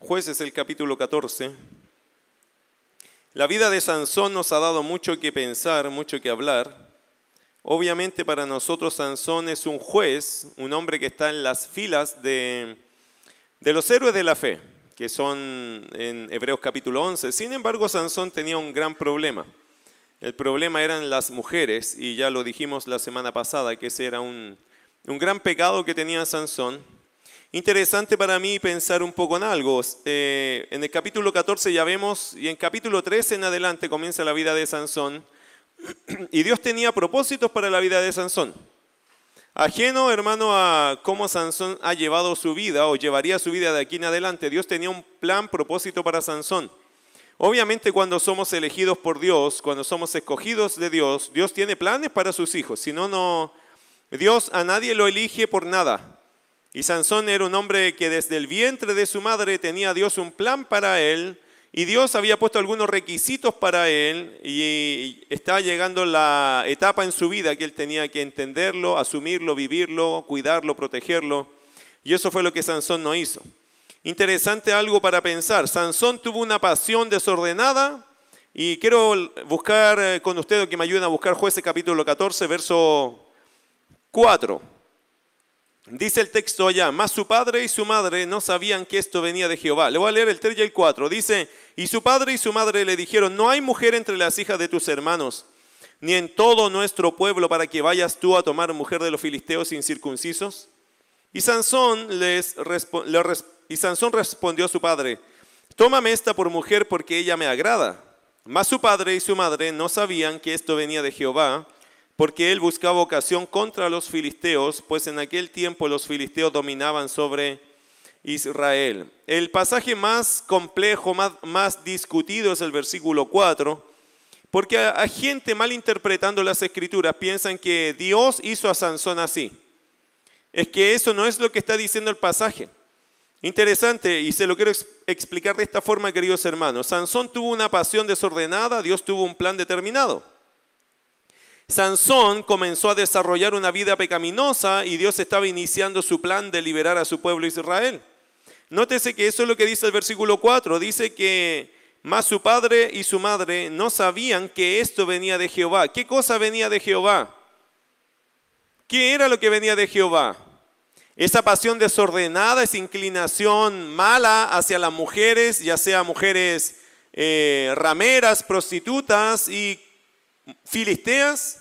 Jueces el capítulo 14. La vida de Sansón nos ha dado mucho que pensar, mucho que hablar. Obviamente para nosotros Sansón es un juez, un hombre que está en las filas de, de los héroes de la fe, que son en Hebreos capítulo 11. Sin embargo, Sansón tenía un gran problema. El problema eran las mujeres, y ya lo dijimos la semana pasada, que ese era un, un gran pecado que tenía Sansón. Interesante para mí pensar un poco en algo. Eh, en el capítulo 14 ya vemos, y en capítulo 13 en adelante comienza la vida de Sansón. Y Dios tenía propósitos para la vida de Sansón. Ajeno, hermano, a cómo Sansón ha llevado su vida o llevaría su vida de aquí en adelante, Dios tenía un plan, propósito para Sansón. Obviamente cuando somos elegidos por Dios, cuando somos escogidos de Dios, Dios tiene planes para sus hijos. Si no, no, Dios a nadie lo elige por nada. Y Sansón era un hombre que desde el vientre de su madre tenía Dios un plan para él y Dios había puesto algunos requisitos para él y estaba llegando la etapa en su vida que él tenía que entenderlo, asumirlo, vivirlo, cuidarlo, protegerlo. Y eso fue lo que Sansón no hizo. Interesante algo para pensar. Sansón tuvo una pasión desordenada y quiero buscar eh, con ustedes que me ayuden a buscar jueces capítulo 14, verso 4. Dice el texto allá, más su padre y su madre no sabían que esto venía de Jehová. Le voy a leer el 3 y el 4. Dice, y su padre y su madre le dijeron, no hay mujer entre las hijas de tus hermanos, ni en todo nuestro pueblo para que vayas tú a tomar mujer de los filisteos incircuncisos. Y Sansón, les, y Sansón respondió a su padre, tómame esta por mujer porque ella me agrada. Mas su padre y su madre no sabían que esto venía de Jehová porque él buscaba ocasión contra los filisteos, pues en aquel tiempo los filisteos dominaban sobre Israel. El pasaje más complejo, más, más discutido es el versículo 4, porque hay gente malinterpretando las escrituras piensan que Dios hizo a Sansón así. Es que eso no es lo que está diciendo el pasaje. Interesante, y se lo quiero explicar de esta forma, queridos hermanos. Sansón tuvo una pasión desordenada, Dios tuvo un plan determinado. Sansón comenzó a desarrollar una vida pecaminosa y Dios estaba iniciando su plan de liberar a su pueblo Israel. Nótese que eso es lo que dice el versículo 4. Dice que más su padre y su madre no sabían que esto venía de Jehová. ¿Qué cosa venía de Jehová? ¿Qué era lo que venía de Jehová? Esa pasión desordenada, esa inclinación mala hacia las mujeres, ya sea mujeres eh, rameras, prostitutas y filisteas?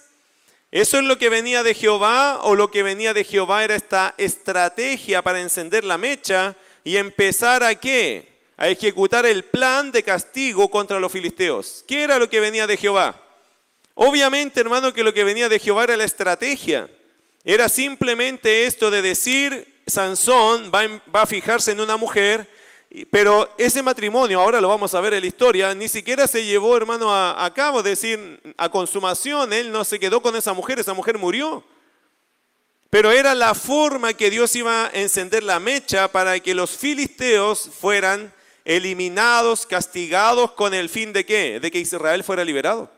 ¿Eso es lo que venía de Jehová o lo que venía de Jehová era esta estrategia para encender la mecha y empezar a qué? A ejecutar el plan de castigo contra los filisteos. ¿Qué era lo que venía de Jehová? Obviamente, hermano, que lo que venía de Jehová era la estrategia. Era simplemente esto de decir, Sansón va, a fijarse en una mujer pero ese matrimonio, ahora lo vamos a ver en la historia, ni siquiera se llevó, hermano, a, cabo, es decir, a consumación. Él no se quedó con esa mujer, esa mujer murió. Pero era la forma que Dios iba a encender la mecha para que los filisteos fueran eliminados, castigados con el fin de qué? De que Israel fuera liberado.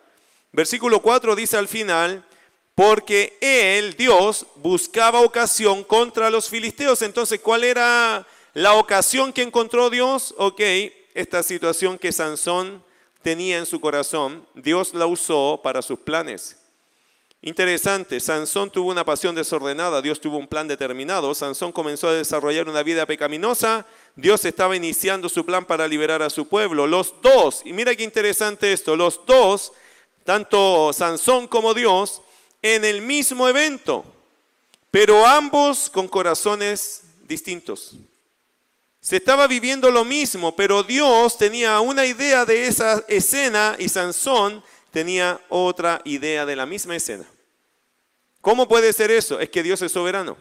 Versículo 4 dice al final, porque él, Dios, buscaba ocasión contra los filisteos. Entonces, ¿cuál era la ocasión que encontró Dios, ok, esta situación que Sansón tenía en su corazón, Dios la usó para sus planes. Interesante, Sansón tuvo una pasión desordenada, Dios tuvo un plan determinado, Sansón comenzó a desarrollar una vida pecaminosa, Dios estaba iniciando su plan para liberar a su pueblo. Los dos, y mira qué interesante esto, los dos, tanto Sansón como Dios, en el mismo evento, pero ambos con corazones distintos. Se estaba viviendo lo mismo, pero Dios tenía una idea de esa escena y Sansón tenía otra idea de la misma escena. ¿Cómo puede ser eso? Es que Dios es soberano.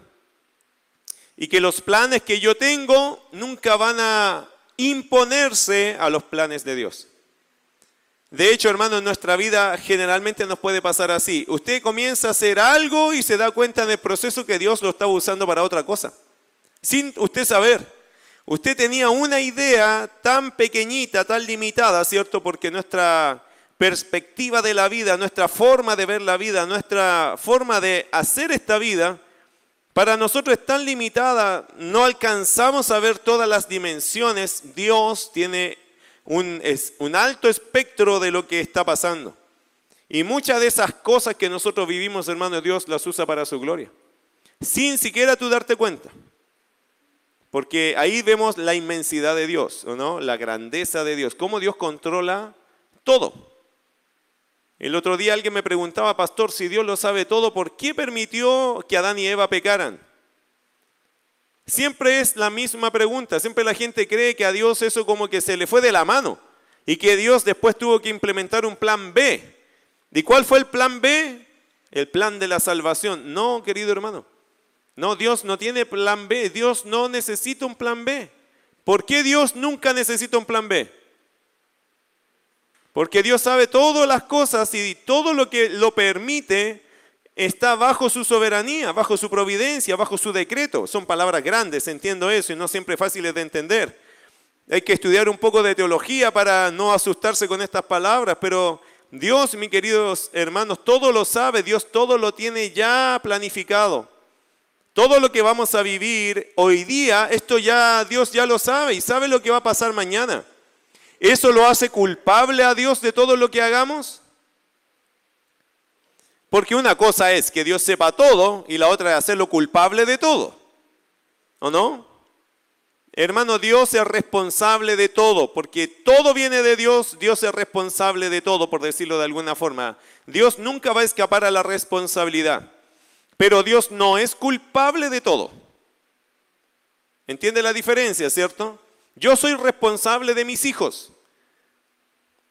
Y que los planes que yo tengo nunca van a imponerse a los planes de Dios. De hecho, hermano, en nuestra vida generalmente nos puede pasar así. Usted comienza a hacer algo y se da cuenta en el proceso que Dios lo está usando para otra cosa. Sin usted saber. Usted tenía una idea tan pequeñita, tan limitada, ¿cierto? Porque nuestra perspectiva de la vida, nuestra forma de ver la vida, nuestra forma de hacer esta vida, Para nosotros es tan limitada, no alcanzamos a ver todas las dimensiones. Dios tiene un, un alto espectro de lo que está pasando. Y muchas de esas cosas que nosotros vivimos, hermano, Dios las usa para su gloria. Sin siquiera tú darte cuenta. Porque ahí vemos la inmensidad de Dios, no? La grandeza de Dios, cómo Dios controla todo. El otro día alguien me preguntaba, pastor, si Dios lo sabe todo, ¿por qué permitió que Adán y Eva pecaran? Siempre es la misma pregunta, siempre la gente cree que a Dios eso como que se le fue de la mano y que Dios después tuvo que implementar un plan B. ¿Y cuál fue el plan B? El plan de la salvación. No, querido hermano. No, Dios no tiene plan B. Dios no necesita un plan B. ¿Por qué Dios nunca necesita un plan B? Porque Dios sabe todas las cosas y todo lo que lo permite está bajo su soberanía, bajo su providencia, bajo su decreto. Son palabras grandes, entiendo eso, y no siempre fáciles de entender. Hay que estudiar un poco de teología para no asustarse con estas palabras, pero Dios, mis queridos hermanos, todo lo sabe, Dios todo lo tiene ya planificado. Todo lo que vamos a vivir hoy día, esto ya Dios ya lo sabe y sabe lo que va a pasar mañana. ¿Eso lo hace culpable a Dios de todo lo que hagamos? Porque una cosa es que Dios sepa todo y la otra es hacerlo culpable de todo. ¿O no? Hermano, Dios es responsable de todo, porque todo viene de Dios, Dios es responsable de todo, por decirlo de alguna forma. Dios nunca va a escapar a la responsabilidad, pero Dios no es culpable de todo. ¿Entiende la diferencia, cierto? Yo soy responsable de mis hijos,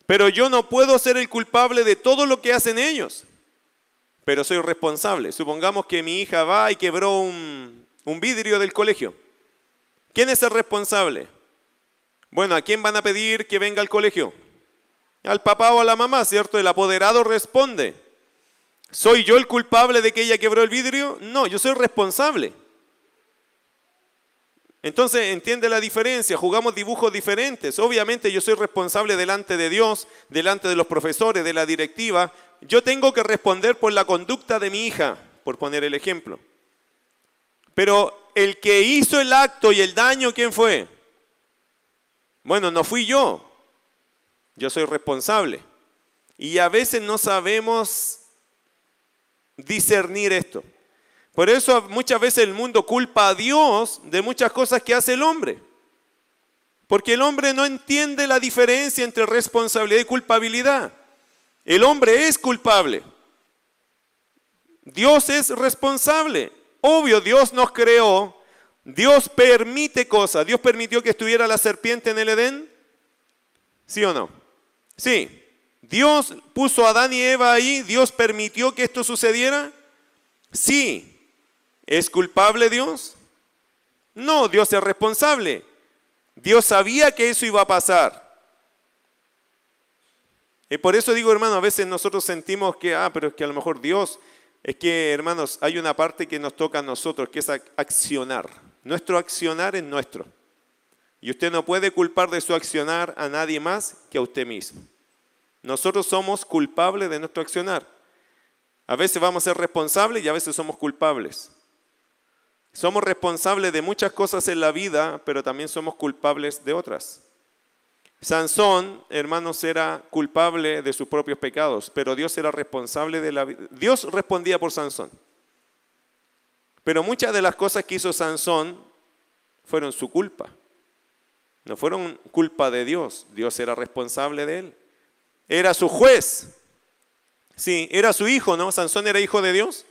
pero yo no puedo ser el culpable de todo lo que hacen ellos, pero soy responsable. Supongamos que mi hija va y quebró un, vidrio del colegio. ¿Quién es el responsable? Bueno, ¿a quién van a pedir que venga al colegio? Al papá o a la mamá, ¿cierto? El apoderado responde. ¿Soy yo el culpable de que ella quebró el vidrio? No, yo soy responsable. Entonces, entiende la diferencia, jugamos dibujos diferentes. Obviamente yo soy responsable delante de Dios, delante de los profesores, de la directiva. Yo tengo que responder por la conducta de mi hija, por poner el ejemplo. Pero el que hizo el acto y el daño, ¿quién fue? Bueno, no fui yo. Yo soy responsable. Y a veces no sabemos discernir esto. Por eso muchas veces el mundo culpa a Dios de muchas cosas que hace el hombre. Porque el hombre no entiende la diferencia entre responsabilidad y culpabilidad. El hombre es culpable. Dios es responsable. Obvio, Dios nos creó. Dios permite cosas. Dios permitió que estuviera la serpiente en el Edén. ¿Sí o no? Sí. Dios puso a Adán y Eva ahí. Dios permitió que esto sucediera. Sí. ¿Es culpable Dios? No, Dios es responsable. Dios sabía que eso iba a pasar. Y por eso digo, hermano, a veces nosotros sentimos que, ah, pero es que a lo mejor Dios, es que, hermanos, hay una parte que nos toca a nosotros, que es accionar. Nuestro accionar es nuestro. Y usted no puede culpar de su accionar a nadie más que a usted mismo. Nosotros somos culpables de nuestro accionar. A veces vamos a ser responsables y a veces somos culpables. Somos responsables de muchas cosas en la vida, pero también somos culpables de otras. Sansón, hermanos, era culpable de sus propios pecados, pero Dios era responsable de la vida. Dios respondía por Sansón. Pero muchas de las cosas que hizo Sansón fueron su culpa. No fueron culpa de Dios. Dios era responsable de él. Era su juez. Sí, era su hijo, ¿no? Sansón era hijo de Dios.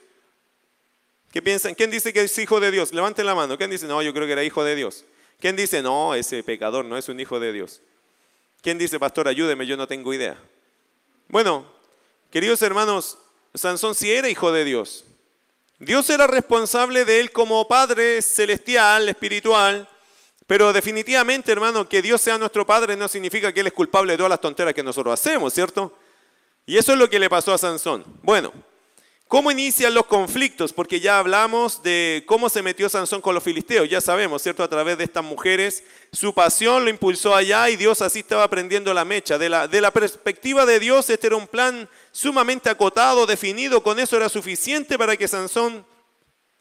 ¿Qué piensan? ¿Quién dice que es hijo de Dios? Levanten la mano. ¿Quién dice, no, yo creo que era hijo de Dios? ¿Quién dice, no, ese pecador no es un hijo de Dios? ¿Quién dice, pastor, ayúdeme, yo no tengo idea? Bueno, queridos hermanos, Sansón sí era hijo de Dios. Dios era responsable de él como Padre celestial, espiritual, pero definitivamente, hermano, que Dios sea nuestro Padre no significa que Él es culpable de todas las tonteras que nosotros hacemos, ¿cierto? Y eso es lo que le pasó a Sansón. Bueno, ¿Cómo inician los conflictos? Porque ya hablamos de cómo se metió Sansón con los filisteos, ya sabemos, ¿cierto? A través de estas mujeres, su pasión lo impulsó allá y Dios así estaba prendiendo la mecha. De la, de la perspectiva de Dios, este era un plan sumamente acotado, definido, con eso era suficiente para que Sansón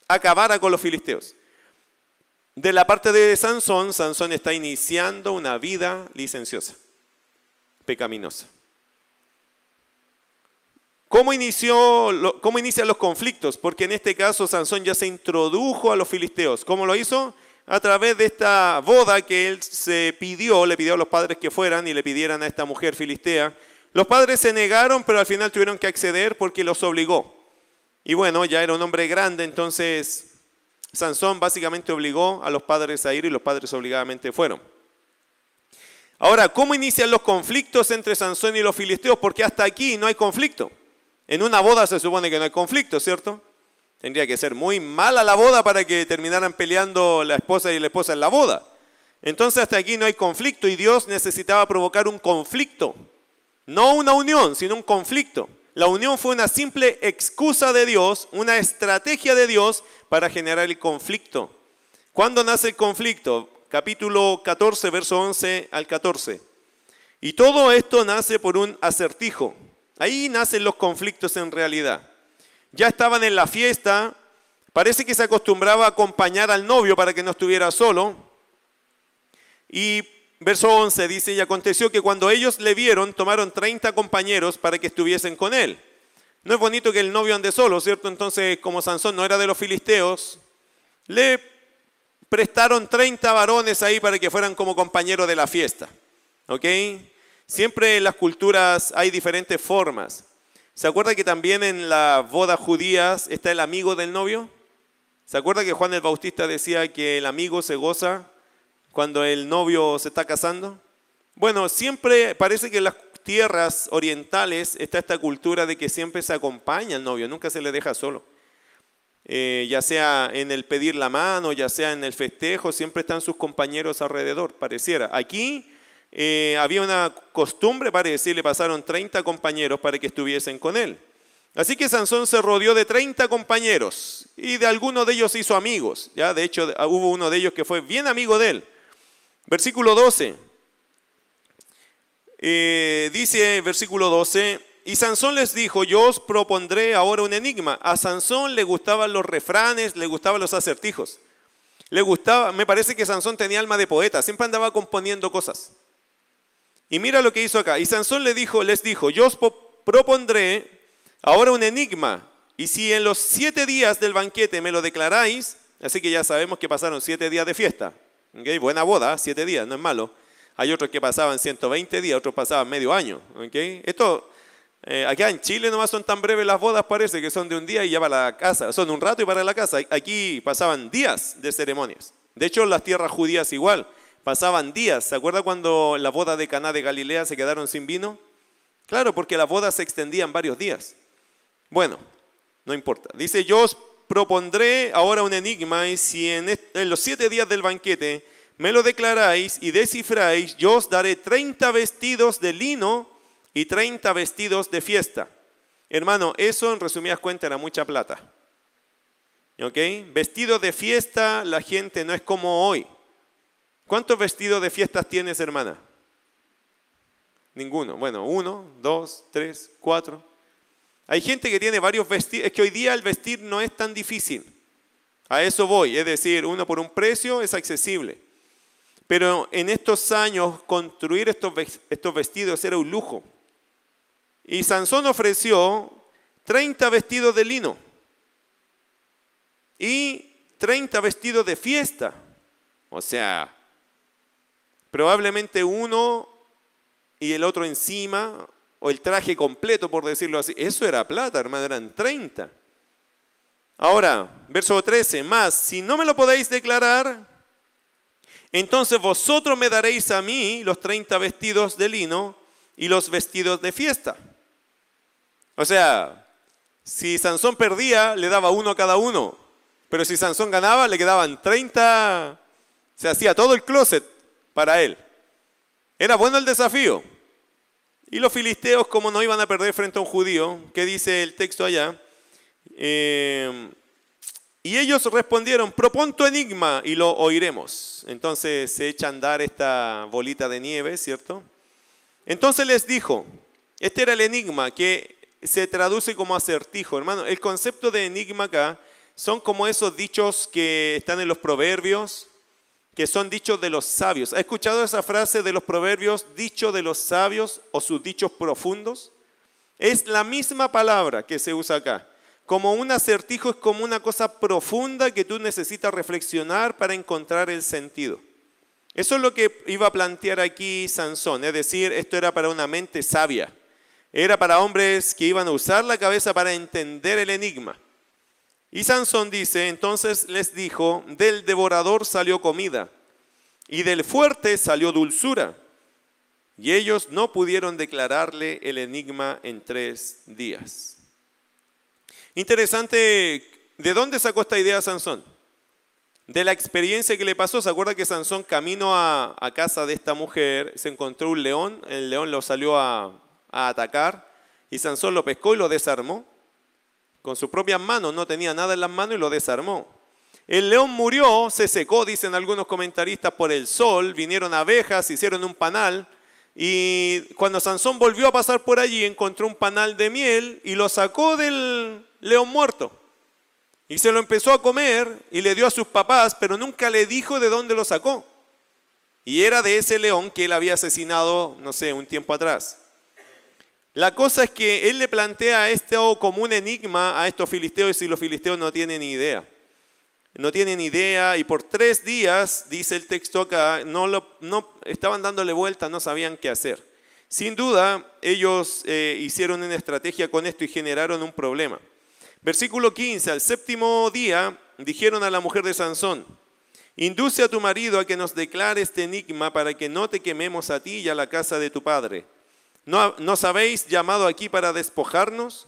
acabara con los filisteos. De la parte de Sansón, Sansón está iniciando una vida licenciosa, pecaminosa. ¿Cómo, inició, ¿Cómo inician los conflictos? Porque en este caso Sansón ya se introdujo a los filisteos. ¿Cómo lo hizo? A través de esta boda que él se pidió, le pidió a los padres que fueran y le pidieran a esta mujer filistea. Los padres se negaron, pero al final tuvieron que acceder porque los obligó. Y bueno, ya era un hombre grande, entonces Sansón básicamente obligó a los padres a ir y los padres obligadamente fueron. Ahora, ¿cómo inician los conflictos entre Sansón y los filisteos? Porque hasta aquí no hay conflicto. En una boda se supone que no hay conflicto, ¿cierto? Tendría que ser muy mala la boda para que terminaran peleando la esposa y la esposa en la boda. Entonces hasta aquí no hay conflicto y Dios necesitaba provocar un conflicto. No una unión, sino un conflicto. La unión fue una simple excusa de Dios, una estrategia de Dios para generar el conflicto. ¿Cuándo nace el conflicto? Capítulo 14, verso 11 al 14. Y todo esto nace por un acertijo. Ahí nacen los conflictos en realidad. Ya estaban en la fiesta, parece que se acostumbraba a acompañar al novio para que no estuviera solo. Y verso 11 dice, y aconteció que cuando ellos le vieron, tomaron 30 compañeros para que estuviesen con él. No es bonito que el novio ande solo, ¿cierto? Entonces, como Sansón no era de los filisteos, le prestaron 30 varones ahí para que fueran como compañeros de la fiesta. ¿Ok? Siempre en las culturas hay diferentes formas. ¿Se acuerda que también en las bodas judías está el amigo del novio? ¿Se acuerda que Juan el Bautista decía que el amigo se goza cuando el novio se está casando? Bueno, siempre parece que las tierras orientales está esta cultura de que siempre se acompaña al novio, nunca se le deja solo. Eh, ya sea en el pedir la mano, ya sea en el festejo, siempre están sus compañeros alrededor, pareciera. Aquí eh, había una costumbre, parece, le pasaron 30 compañeros para que estuviesen con él. Así que Sansón se rodeó de 30 compañeros y de algunos de ellos hizo amigos. Ya, de hecho, hubo uno de ellos que fue bien amigo de él. Versículo 12. Eh, dice versículo 12, y Sansón les dijo, yo os propondré ahora un enigma. A Sansón le gustaban los refranes, le gustaban los acertijos. Le gustaba, me parece que Sansón tenía alma de poeta, siempre andaba componiendo cosas. Y mira lo que hizo acá. Y Sansón le dijo, les dijo, yo os propondré ahora un enigma. Y si en los siete días del banquete me lo declaráis, así que ya sabemos que pasaron siete días de fiesta. Buena boda, siete días, no es malo. Hay otros que pasaban 120 días, otros pasaban medio año. ¿okay? Esto, eh, acá en Chile nomás son tan breves las bodas, parece que son de un día y ya para la casa. Son un rato y para la casa. Aquí pasaban días de ceremonias. De hecho, las tierras judías igual pasaban días. ¿Se acuerda cuando la boda de Caná de Galilea se quedaron sin vino? Claro, porque las bodas se extendían varios días. Bueno, no importa. Dice, yo os propondré ahora un enigma y si en, los siete días del banquete me lo declaráis y descifráis, yo os daré 30 vestidos de lino y 30 vestidos de fiesta. Hermano, eso en resumidas cuentas era mucha plata. ¿Ok? Vestido de fiesta, la gente no es como hoy. ¿Cuántos vestidos de fiestas tienes, hermana? Ninguno. Bueno, uno, dos, tres, cuatro. Hay gente que tiene varios vestidos. Es que hoy día el vestir no es tan difícil. A eso voy. Es decir, uno por un precio es accesible. Pero en estos años construir estos, vestidos era un lujo. Y Sansón ofreció 30 vestidos de lino y 30 vestidos de fiesta. O sea, Probablemente uno y el otro encima, o el traje completo, por decirlo así. Eso era plata, hermano, eran 30. Ahora, verso 13, más, si no me lo podéis declarar, entonces vosotros me daréis a mí los 30 vestidos de lino y los vestidos de fiesta. O sea, si Sansón perdía, le daba uno a cada uno. Pero si Sansón ganaba, le quedaban 30, se hacía todo el closet para él. Era bueno el desafío. Y los filisteos, como no iban a perder frente a un judío, ¿qué dice el texto allá? Eh, y ellos respondieron, propon tu enigma y lo oiremos. Entonces se echa a andar esta bolita de nieve, ¿cierto? Entonces les dijo, este era el enigma que se traduce como acertijo. Hermano, el concepto de enigma acá son como esos dichos que están en los proverbios, que son dichos de los sabios. ¿Ha escuchado esa frase de los proverbios, dicho de los sabios o sus dichos profundos? Es la misma palabra que se usa acá. Como un acertijo es como una cosa profunda que tú necesitas reflexionar para encontrar el sentido. Eso es lo que iba a plantear aquí Sansón, es decir, esto era para una mente sabia. Era para hombres que iban a usar la cabeza para entender el enigma. Y Sansón dice, entonces les dijo, del devorador salió comida y del fuerte salió dulzura. Y ellos no pudieron declararle el enigma en tres días. Interesante, ¿de dónde sacó esta idea Sansón? De la experiencia que le pasó, ¿se acuerda que Sansón camino a, casa de esta mujer, se encontró un león, el león lo salió a, atacar y Sansón lo pescó y lo desarmó? con sus propias manos, no tenía nada en las manos y lo desarmó. El león murió, se secó, dicen algunos comentaristas, por el sol, vinieron abejas, hicieron un panal, y cuando Sansón volvió a pasar por allí, encontró un panal de miel y lo sacó del león muerto. Y se lo empezó a comer y le dio a sus papás, pero nunca le dijo de dónde lo sacó. Y era de ese león que él había asesinado, no sé, un tiempo atrás. La cosa es que él le plantea esto como un enigma a estos filisteos y los filisteos no tienen ni idea. No tienen idea y por tres días, dice el texto acá, no, no estaban dándole vuelta, no sabían qué hacer. Sin duda, ellos eh, hicieron una estrategia con esto y generaron un problema. Versículo 15, al séptimo día dijeron a la mujer de Sansón, induce a tu marido a que nos declare este enigma para que no te quememos a ti y a la casa de tu padre. ¿No, ¿Nos habéis llamado aquí para despojarnos?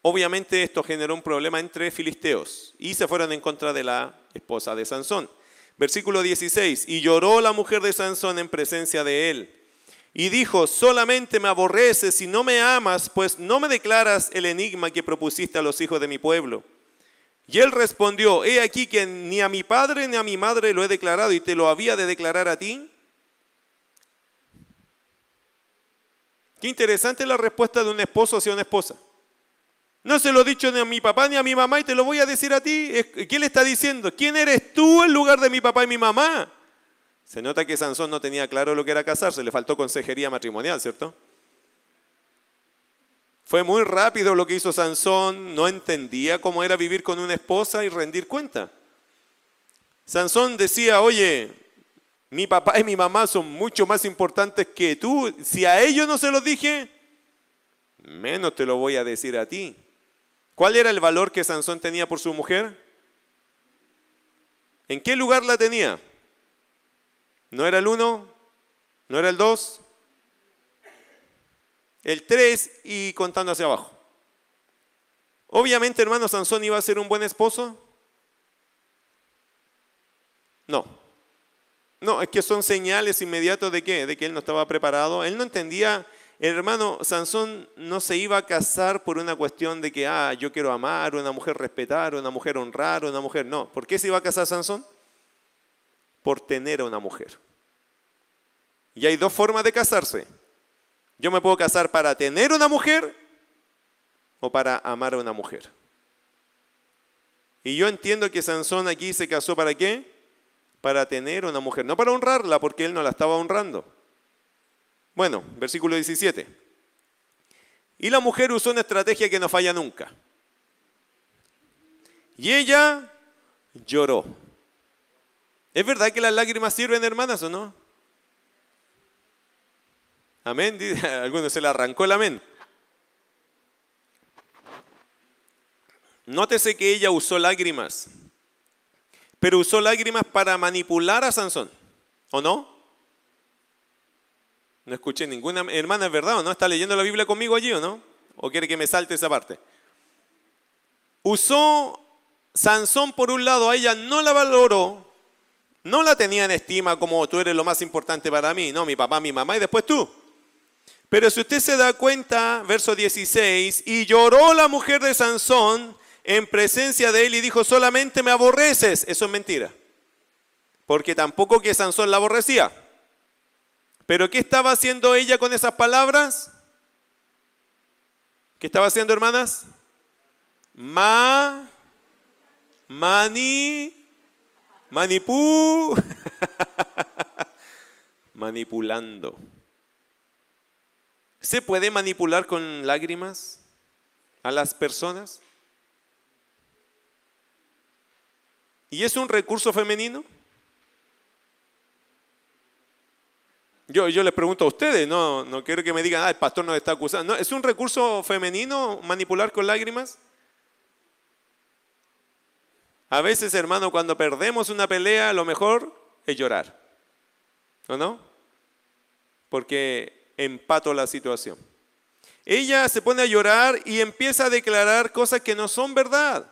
Obviamente esto generó un problema entre filisteos y se fueron en contra de la esposa de Sansón. Versículo 16, y lloró la mujer de Sansón en presencia de él. Y dijo, solamente me aborreces y no me amas, pues no me declaras el enigma que propusiste a los hijos de mi pueblo. Y él respondió, he aquí que ni a mi padre ni a mi madre lo he declarado y te lo había de declarar a ti. Qué interesante la respuesta de un esposo hacia una esposa. No se lo he dicho ni a mi papá ni a mi mamá y te lo voy a decir a ti. ¿Qué le está diciendo? ¿Quién eres tú en lugar de mi papá y mi mamá? Se nota que Sansón no tenía claro lo que era casarse, le faltó consejería matrimonial, ¿cierto? Fue muy rápido lo que hizo Sansón, no entendía cómo era vivir con una esposa y rendir cuenta. Sansón decía, oye, mi papá y mi mamá son mucho más importantes que tú. Si a ellos no se los dije, menos te lo voy a decir a ti. ¿Cuál era el valor que Sansón tenía por su mujer? ¿En qué lugar la tenía? ¿No era el uno? ¿No era el dos? El tres y contando hacia abajo. Obviamente, hermano, Sansón iba a ser un buen esposo. No. No, es que son señales inmediatos de qué? De que él no estaba preparado. Él no entendía, el hermano Sansón no se iba a casar por una cuestión de que, ah, yo quiero amar, una mujer respetar, una mujer honrar, una mujer. No. ¿Por qué se iba a casar Sansón? Por tener a una mujer. Y hay dos formas de casarse. Yo me puedo casar para tener una mujer o para amar a una mujer. Y yo entiendo que Sansón aquí se casó para qué? para tener una mujer, no para honrarla porque él no la estaba honrando. Bueno, versículo 17. Y la mujer usó una estrategia que no falla nunca. Y ella lloró. ¿Es verdad que las lágrimas sirven, hermanas, o no? Amén. Algunos se le arrancó el amén. Nótese que ella usó lágrimas pero usó lágrimas para manipular a Sansón, ¿o no? No escuché ninguna hermana, ¿es verdad o no? ¿Está leyendo la Biblia conmigo allí o no? ¿O quiere que me salte esa parte? Usó Sansón por un lado, a ella no la valoró, no la tenía en estima como tú eres lo más importante para mí, no, mi papá, mi mamá y después tú. Pero si usted se da cuenta, verso 16, y lloró la mujer de Sansón en presencia de él y dijo, solamente me aborreces. Eso es mentira. Porque tampoco que Sansón la aborrecía. Pero ¿qué estaba haciendo ella con esas palabras? ¿Qué estaba haciendo, hermanas? Mani, manipú, manipulando. ¿Se puede manipular con lágrimas a las personas? ¿Y es un recurso femenino? Yo, yo les pregunto a ustedes, no, no quiero que me digan, ah, el pastor nos está acusando. ¿Es un recurso femenino manipular con lágrimas? A veces, hermano, cuando perdemos una pelea, lo mejor es llorar. ¿O no? Porque empato la situación. Ella se pone a llorar y empieza a declarar cosas que no son verdad.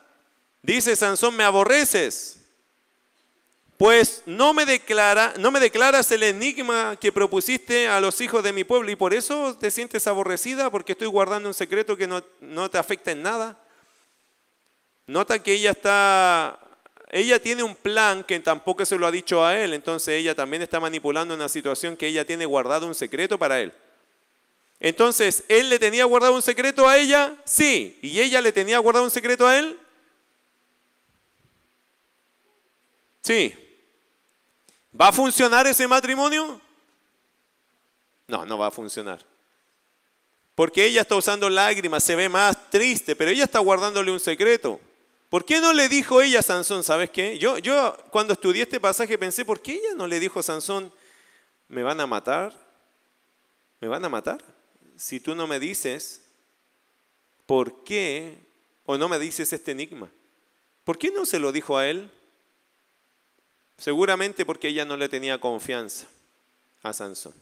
Dice Sansón, me aborreces. Pues no me, declara, no me declaras el enigma que propusiste a los hijos de mi pueblo y por eso te sientes aborrecida porque estoy guardando un secreto que no, no te afecta en nada. Nota que ella está, ella tiene un plan que tampoco se lo ha dicho a él, entonces ella también está manipulando una situación que ella tiene guardado un secreto para él. Entonces, ¿él le tenía guardado un secreto a ella? Sí. ¿Y ella le tenía guardado un secreto a él? Sí. ¿Va a funcionar ese matrimonio? No, no va a funcionar. Porque ella está usando lágrimas, se ve más triste, pero ella está guardándole un secreto. ¿Por qué no le dijo ella a Sansón, sabes qué? Yo, yo cuando estudié este pasaje pensé, ¿por qué ella no le dijo a Sansón, me van a matar? ¿Me van a matar? Si tú no me dices, ¿por qué? O no me dices este enigma. ¿Por qué no se lo dijo a él? Seguramente porque ella no le tenía confianza a Sansón.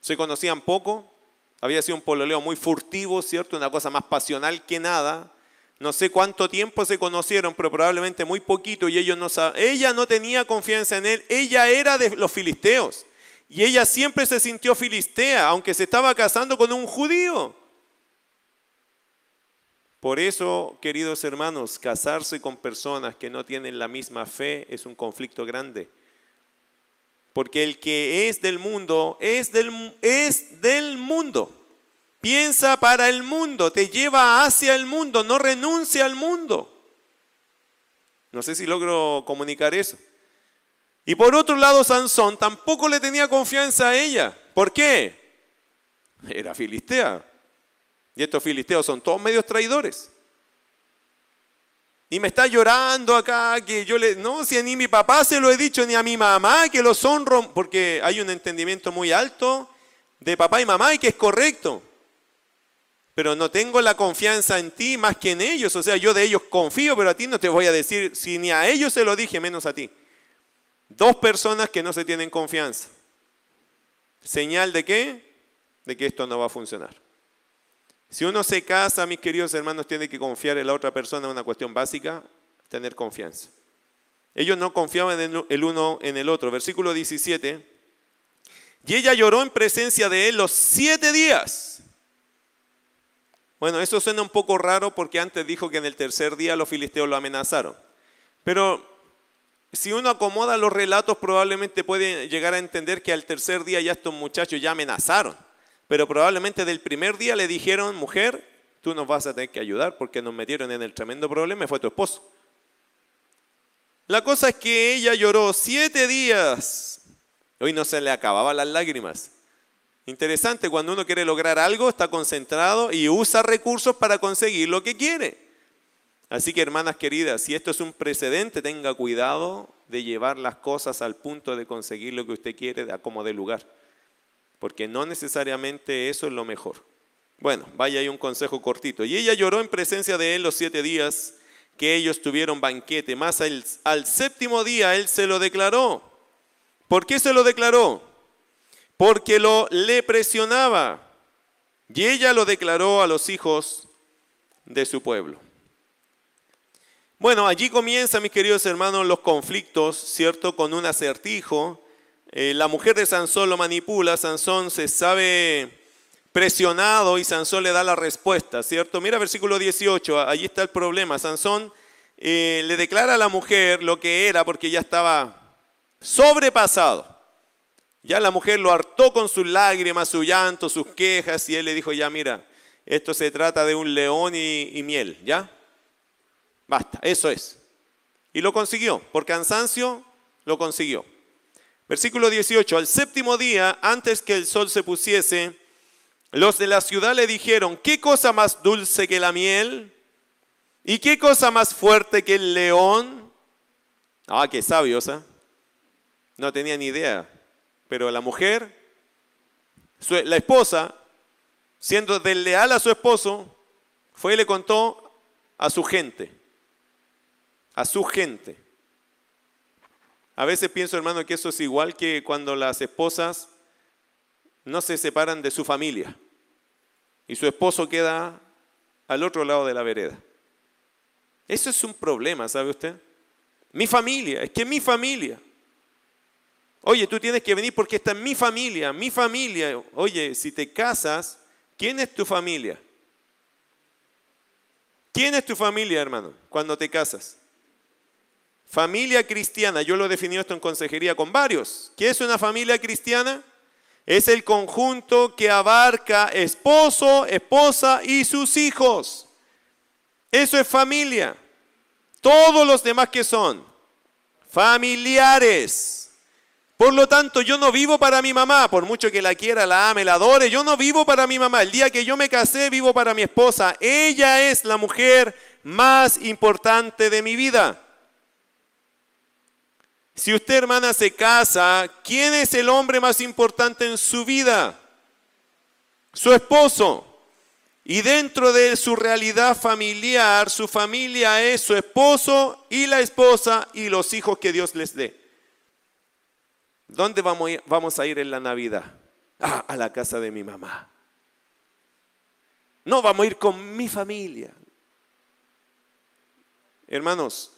Se conocían poco, había sido un pololeo muy furtivo, ¿cierto? Una cosa más pasional que nada. No sé cuánto tiempo se conocieron, pero probablemente muy poquito y ellos no Ella no tenía confianza en él, ella era de los filisteos y ella siempre se sintió filistea, aunque se estaba casando con un judío. Por eso, queridos hermanos, casarse con personas que no tienen la misma fe es un conflicto grande. Porque el que es del mundo es del, es del mundo. Piensa para el mundo, te lleva hacia el mundo, no renuncia al mundo. No sé si logro comunicar eso. Y por otro lado, Sansón tampoco le tenía confianza a ella. ¿Por qué? Era filistea. Y estos filisteos son todos medios traidores. Y me está llorando acá que yo le... No, si ni mi papá se lo he dicho, ni a mi mamá que los honro, porque hay un entendimiento muy alto de papá y mamá y que es correcto pero no tengo la confianza en ti más que en ellos. O sea, yo de ellos confío, pero a ti no te voy a decir, si ni a ellos se lo dije, menos a ti. Dos personas que no se tienen confianza. ¿Señal de qué? De que esto no va a funcionar. Si uno se casa, mis queridos hermanos, tiene que confiar en la otra persona, una cuestión básica, tener confianza. Ellos no confiaban en el uno en el otro. Versículo 17. Y ella lloró en presencia de él los siete días. Bueno, eso suena un poco raro porque antes dijo que en el tercer día los filisteos lo amenazaron. Pero si uno acomoda los relatos, probablemente puede llegar a entender que al tercer día ya estos muchachos ya amenazaron. Pero probablemente del primer día le dijeron, mujer, tú nos vas a tener que ayudar porque nos metieron en el tremendo problema y fue tu esposo. La cosa es que ella lloró siete días. Hoy no se le acababan las lágrimas. Interesante, cuando uno quiere lograr algo, está concentrado y usa recursos para conseguir lo que quiere. Así que hermanas queridas, si esto es un precedente, tenga cuidado de llevar las cosas al punto de conseguir lo que usted quiere a como de lugar. Porque no necesariamente eso es lo mejor. Bueno, vaya ahí un consejo cortito. Y ella lloró en presencia de él los siete días que ellos tuvieron banquete. Más al séptimo día él se lo declaró. ¿Por qué se lo declaró? Porque lo le presionaba. Y ella lo declaró a los hijos de su pueblo. Bueno, allí comienzan, mis queridos hermanos, los conflictos, ¿cierto? Con un acertijo. Eh, la mujer de Sansón lo manipula, Sansón se sabe presionado y Sansón le da la respuesta, ¿cierto? Mira versículo 18, allí está el problema. Sansón eh, le declara a la mujer lo que era porque ya estaba sobrepasado. Ya la mujer lo hartó con sus lágrimas, su llanto, sus quejas, y él le dijo, ya mira, esto se trata de un león y, miel, ¿ya? Basta, eso es. Y lo consiguió, por cansancio lo consiguió. Versículo 18, al séptimo día, antes que el sol se pusiese, los de la ciudad le dijeron, ¿qué cosa más dulce que la miel? ¿Y qué cosa más fuerte que el león? Ah, qué sabios, ¿eh? No tenía ni idea. Pero la mujer, la esposa, siendo desleal a su esposo, fue y le contó a su gente. A su gente. A veces pienso, hermano, que eso es igual que cuando las esposas no se separan de su familia y su esposo queda al otro lado de la vereda. Eso es un problema, ¿sabe usted? Mi familia, es que mi familia. Oye, tú tienes que venir porque está en mi familia, mi familia. Oye, si te casas, ¿quién es tu familia? ¿Quién es tu familia, hermano, cuando te casas? Familia cristiana, yo lo he definido esto en consejería con varios. ¿Qué es una familia cristiana? Es el conjunto que abarca esposo, esposa y sus hijos. Eso es familia. Todos los demás que son familiares. Por lo tanto, yo no vivo para mi mamá, por mucho que la quiera, la ame, la adore, yo no vivo para mi mamá. El día que yo me casé, vivo para mi esposa. Ella es la mujer más importante de mi vida. Si usted, hermana, se casa, ¿quién es el hombre más importante en su vida? Su esposo. Y dentro de su realidad familiar, su familia es su esposo y la esposa y los hijos que Dios les dé. ¿Dónde vamos a ir en la Navidad? Ah, a la casa de mi mamá. No, vamos a ir con mi familia. Hermanos,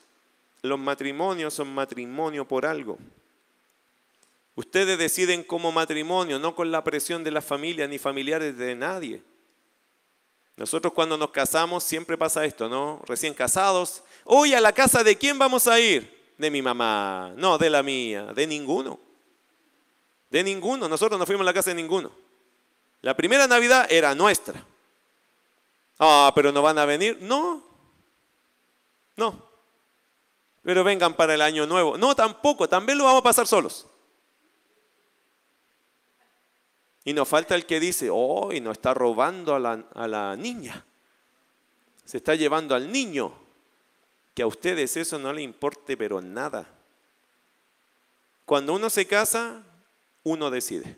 los matrimonios son matrimonio por algo. Ustedes deciden como matrimonio, no con la presión de la familia ni familiares de nadie. Nosotros cuando nos casamos siempre pasa esto, ¿no? Recién casados, hoy a la casa de quién vamos a ir? De mi mamá, no, de la mía, de ninguno. De ninguno, nosotros no fuimos a la casa de ninguno. La primera Navidad era nuestra. Ah, pero no van a venir. No, no. Pero vengan para el año nuevo. No, tampoco, también lo vamos a pasar solos. Y nos falta el que dice, oh, y nos está robando a la, a la niña. Se está llevando al niño. Que a ustedes eso no le importe, pero nada. Cuando uno se casa, uno decide.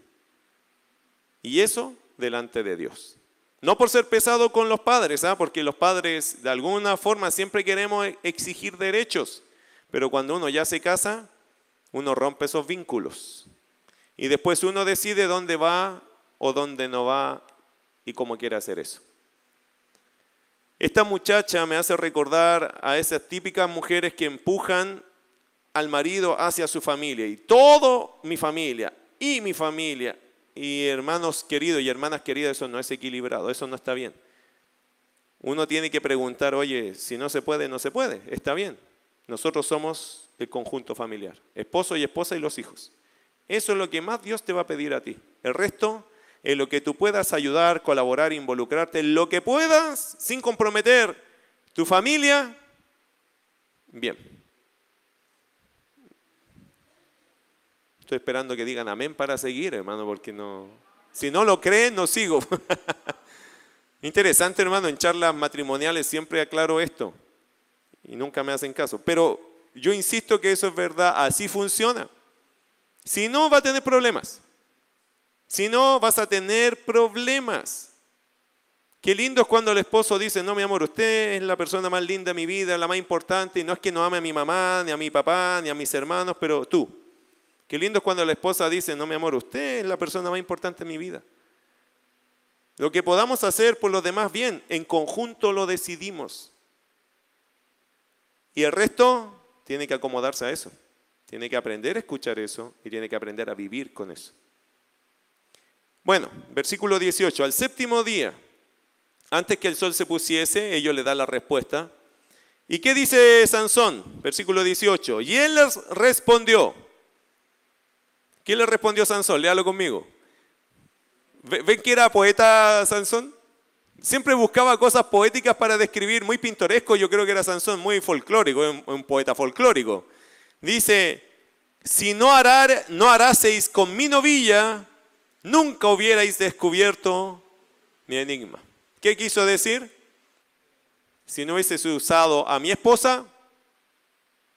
Y eso delante de Dios. No por ser pesado con los padres, ¿ah? porque los padres de alguna forma siempre queremos exigir derechos, pero cuando uno ya se casa, uno rompe esos vínculos. Y después uno decide dónde va o dónde no va y cómo quiere hacer eso. Esta muchacha me hace recordar a esas típicas mujeres que empujan al marido hacia su familia y todo mi familia y mi familia y hermanos queridos y hermanas queridas, eso no es equilibrado, eso no está bien. Uno tiene que preguntar, oye, si no se puede, no se puede, está bien. Nosotros somos el conjunto familiar, esposo y esposa y los hijos. Eso es lo que más Dios te va a pedir a ti. El resto es lo que tú puedas ayudar, colaborar, involucrarte, lo que puedas sin comprometer tu familia. Bien. Estoy esperando que digan amén para seguir, hermano, porque no. Si no lo creen, no sigo. Interesante, hermano, en charlas matrimoniales siempre aclaro esto y nunca me hacen caso. Pero yo insisto que eso es verdad, así funciona. Si no, va a tener problemas. Si no, vas a tener problemas. Qué lindo es cuando el esposo dice, no, mi amor, usted es la persona más linda de mi vida, la más importante, y no es que no ame a mi mamá, ni a mi papá, ni a mis hermanos, pero tú. Qué lindo es cuando la esposa dice, no, mi amor, usted es la persona más importante de mi vida. Lo que podamos hacer por los demás bien, en conjunto lo decidimos. Y el resto tiene que acomodarse a eso. Tiene que aprender a escuchar eso y tiene que aprender a vivir con eso. Bueno, versículo 18. Al séptimo día, antes que el sol se pusiese, ellos le dan la respuesta. ¿Y qué dice Sansón? Versículo 18. Y él les respondió. ¿Quién le respondió Sansón? Léalo conmigo. ¿Ven que era poeta Sansón? siempre buscaba cosas poéticas para describir, muy pintoresco, yo creo que era Sansón, muy folclórico, un, poeta folclórico. Dice, si no, harar, no haraseis con mi novilla, nunca hubierais descubierto mi enigma. ¿Qué quiso decir? Si no hubieses usado a mi esposa,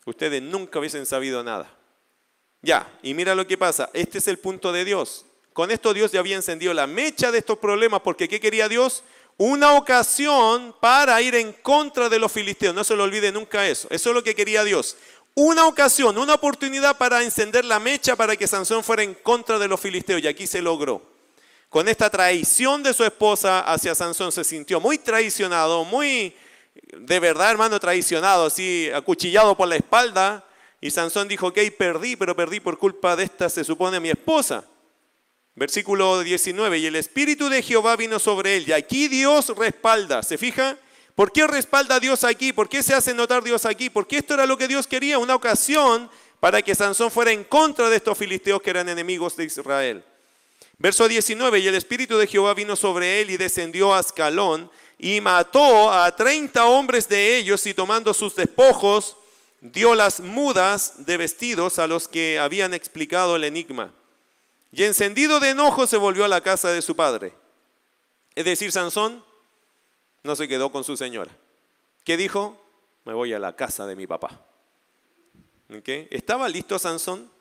ustedes nunca hubiesen sabido nada. Ya, y mira lo que pasa. Este es el punto de Dios. Con esto Dios ya había encendido la mecha de estos problemas, porque ¿qué quería Dios? Una ocasión para ir en contra de los filisteos. No se lo olvide nunca eso. Eso es lo que quería Dios. Una ocasión, una oportunidad para encender la mecha para que Sansón fuera en contra de los filisteos. Y aquí se logró. Con esta traición de su esposa hacia Sansón se sintió muy traicionado, muy, de verdad hermano, traicionado, así acuchillado por la espalda y Sansón dijo, ok, perdí, pero perdí por culpa de esta, se supone, mi esposa. Versículo 19, y el Espíritu de Jehová vino sobre él. Y aquí Dios respalda, ¿se fija? ¿Por qué respalda Dios aquí? ¿Por qué se hace notar Dios aquí? Porque esto era lo que Dios quería, una ocasión para que Sansón fuera en contra de estos filisteos que eran enemigos de Israel. Verso 19, y el Espíritu de Jehová vino sobre él y descendió a Ascalón y mató a 30 hombres de ellos y tomando sus despojos, dio las mudas de vestidos a los que habían explicado el enigma. Y encendido de enojo se volvió a la casa de su padre. Es decir, Sansón no se quedó con su señora. ¿Qué dijo? Me voy a la casa de mi papá. ¿Estaba listo Sansón?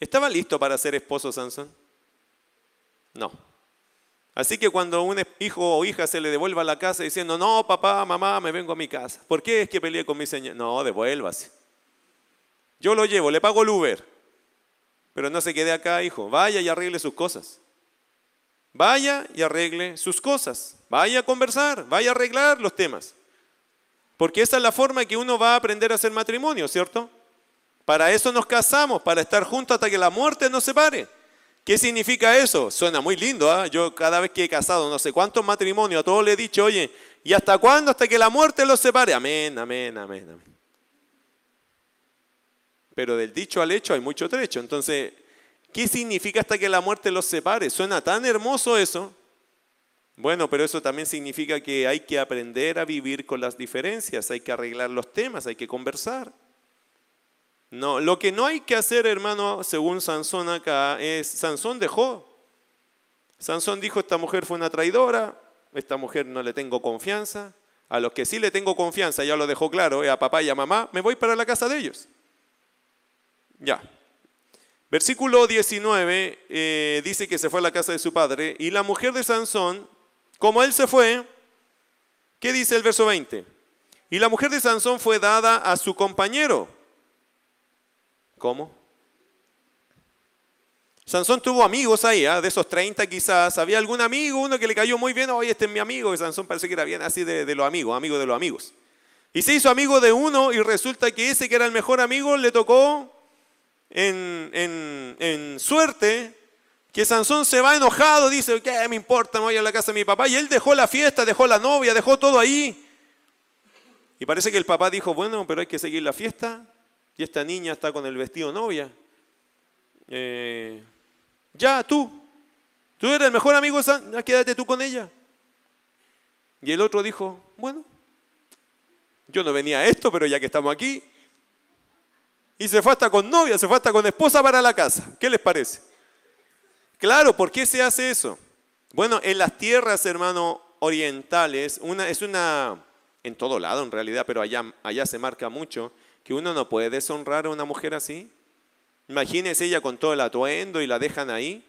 ¿Estaba listo para ser esposo Sansón? No. Así que cuando un hijo o hija se le devuelva a la casa diciendo, no, papá, mamá, me vengo a mi casa. ¿Por qué es que peleé con mi señor? No, devuélvase. Yo lo llevo, le pago el Uber. Pero no se quede acá, hijo. Vaya y arregle sus cosas. Vaya y arregle sus cosas. Vaya a conversar, vaya a arreglar los temas. Porque esa es la forma que uno va a aprender a hacer matrimonio, ¿cierto? Para eso nos casamos, para estar juntos hasta que la muerte nos separe. ¿Qué significa eso? Suena muy lindo. ¿ah? Yo cada vez que he casado, no sé cuántos matrimonios, a todos le he dicho, oye, ¿y hasta cuándo? Hasta que la muerte los separe. Amén, amén, amén, amén. Pero del dicho al hecho hay mucho trecho. Entonces, ¿qué significa hasta que la muerte los separe? Suena tan hermoso eso. Bueno, pero eso también significa que hay que aprender a vivir con las diferencias, hay que arreglar los temas, hay que conversar. No, lo que no hay que hacer, hermano, según Sansón acá, es, Sansón dejó. Sansón dijo, esta mujer fue una traidora, esta mujer no le tengo confianza. A los que sí le tengo confianza, ya lo dejó claro, eh, a papá y a mamá, me voy para la casa de ellos. Ya. Versículo 19 eh, dice que se fue a la casa de su padre y la mujer de Sansón, como él se fue, ¿qué dice el verso 20? Y la mujer de Sansón fue dada a su compañero ¿Cómo? Sansón tuvo amigos ahí, ¿ah? de esos 30 quizás. Había algún amigo, uno que le cayó muy bien, oye, este es mi amigo. Y Sansón parece que era bien así de, los amigos, amigo de los amigos. Y se hizo amigo de uno y resulta que ese que era el mejor amigo le tocó en, en suerte que Sansón se va enojado, dice, ¿qué me importa? Me voy a la casa de mi papá. Y él dejó la fiesta, dejó la novia, dejó todo ahí. Y parece que el papá dijo, bueno, pero hay que seguir la fiesta y esta niña está con el vestido novia. Eh, ya, tú, tú eres el mejor amigo, quédate tú con ella. Y el otro dijo, bueno, yo no venía a esto, pero ya que estamos aquí. Y se fue hasta con novia, se fue hasta con esposa para la casa. ¿Qué les parece? Claro, ¿por qué se hace eso? Bueno, en las tierras, hermano, orientales, una, es una, en todo lado en realidad, pero allá, allá se marca mucho, que uno no puede deshonrar a una mujer así. Imagínese ella con todo el atuendo y la dejan ahí.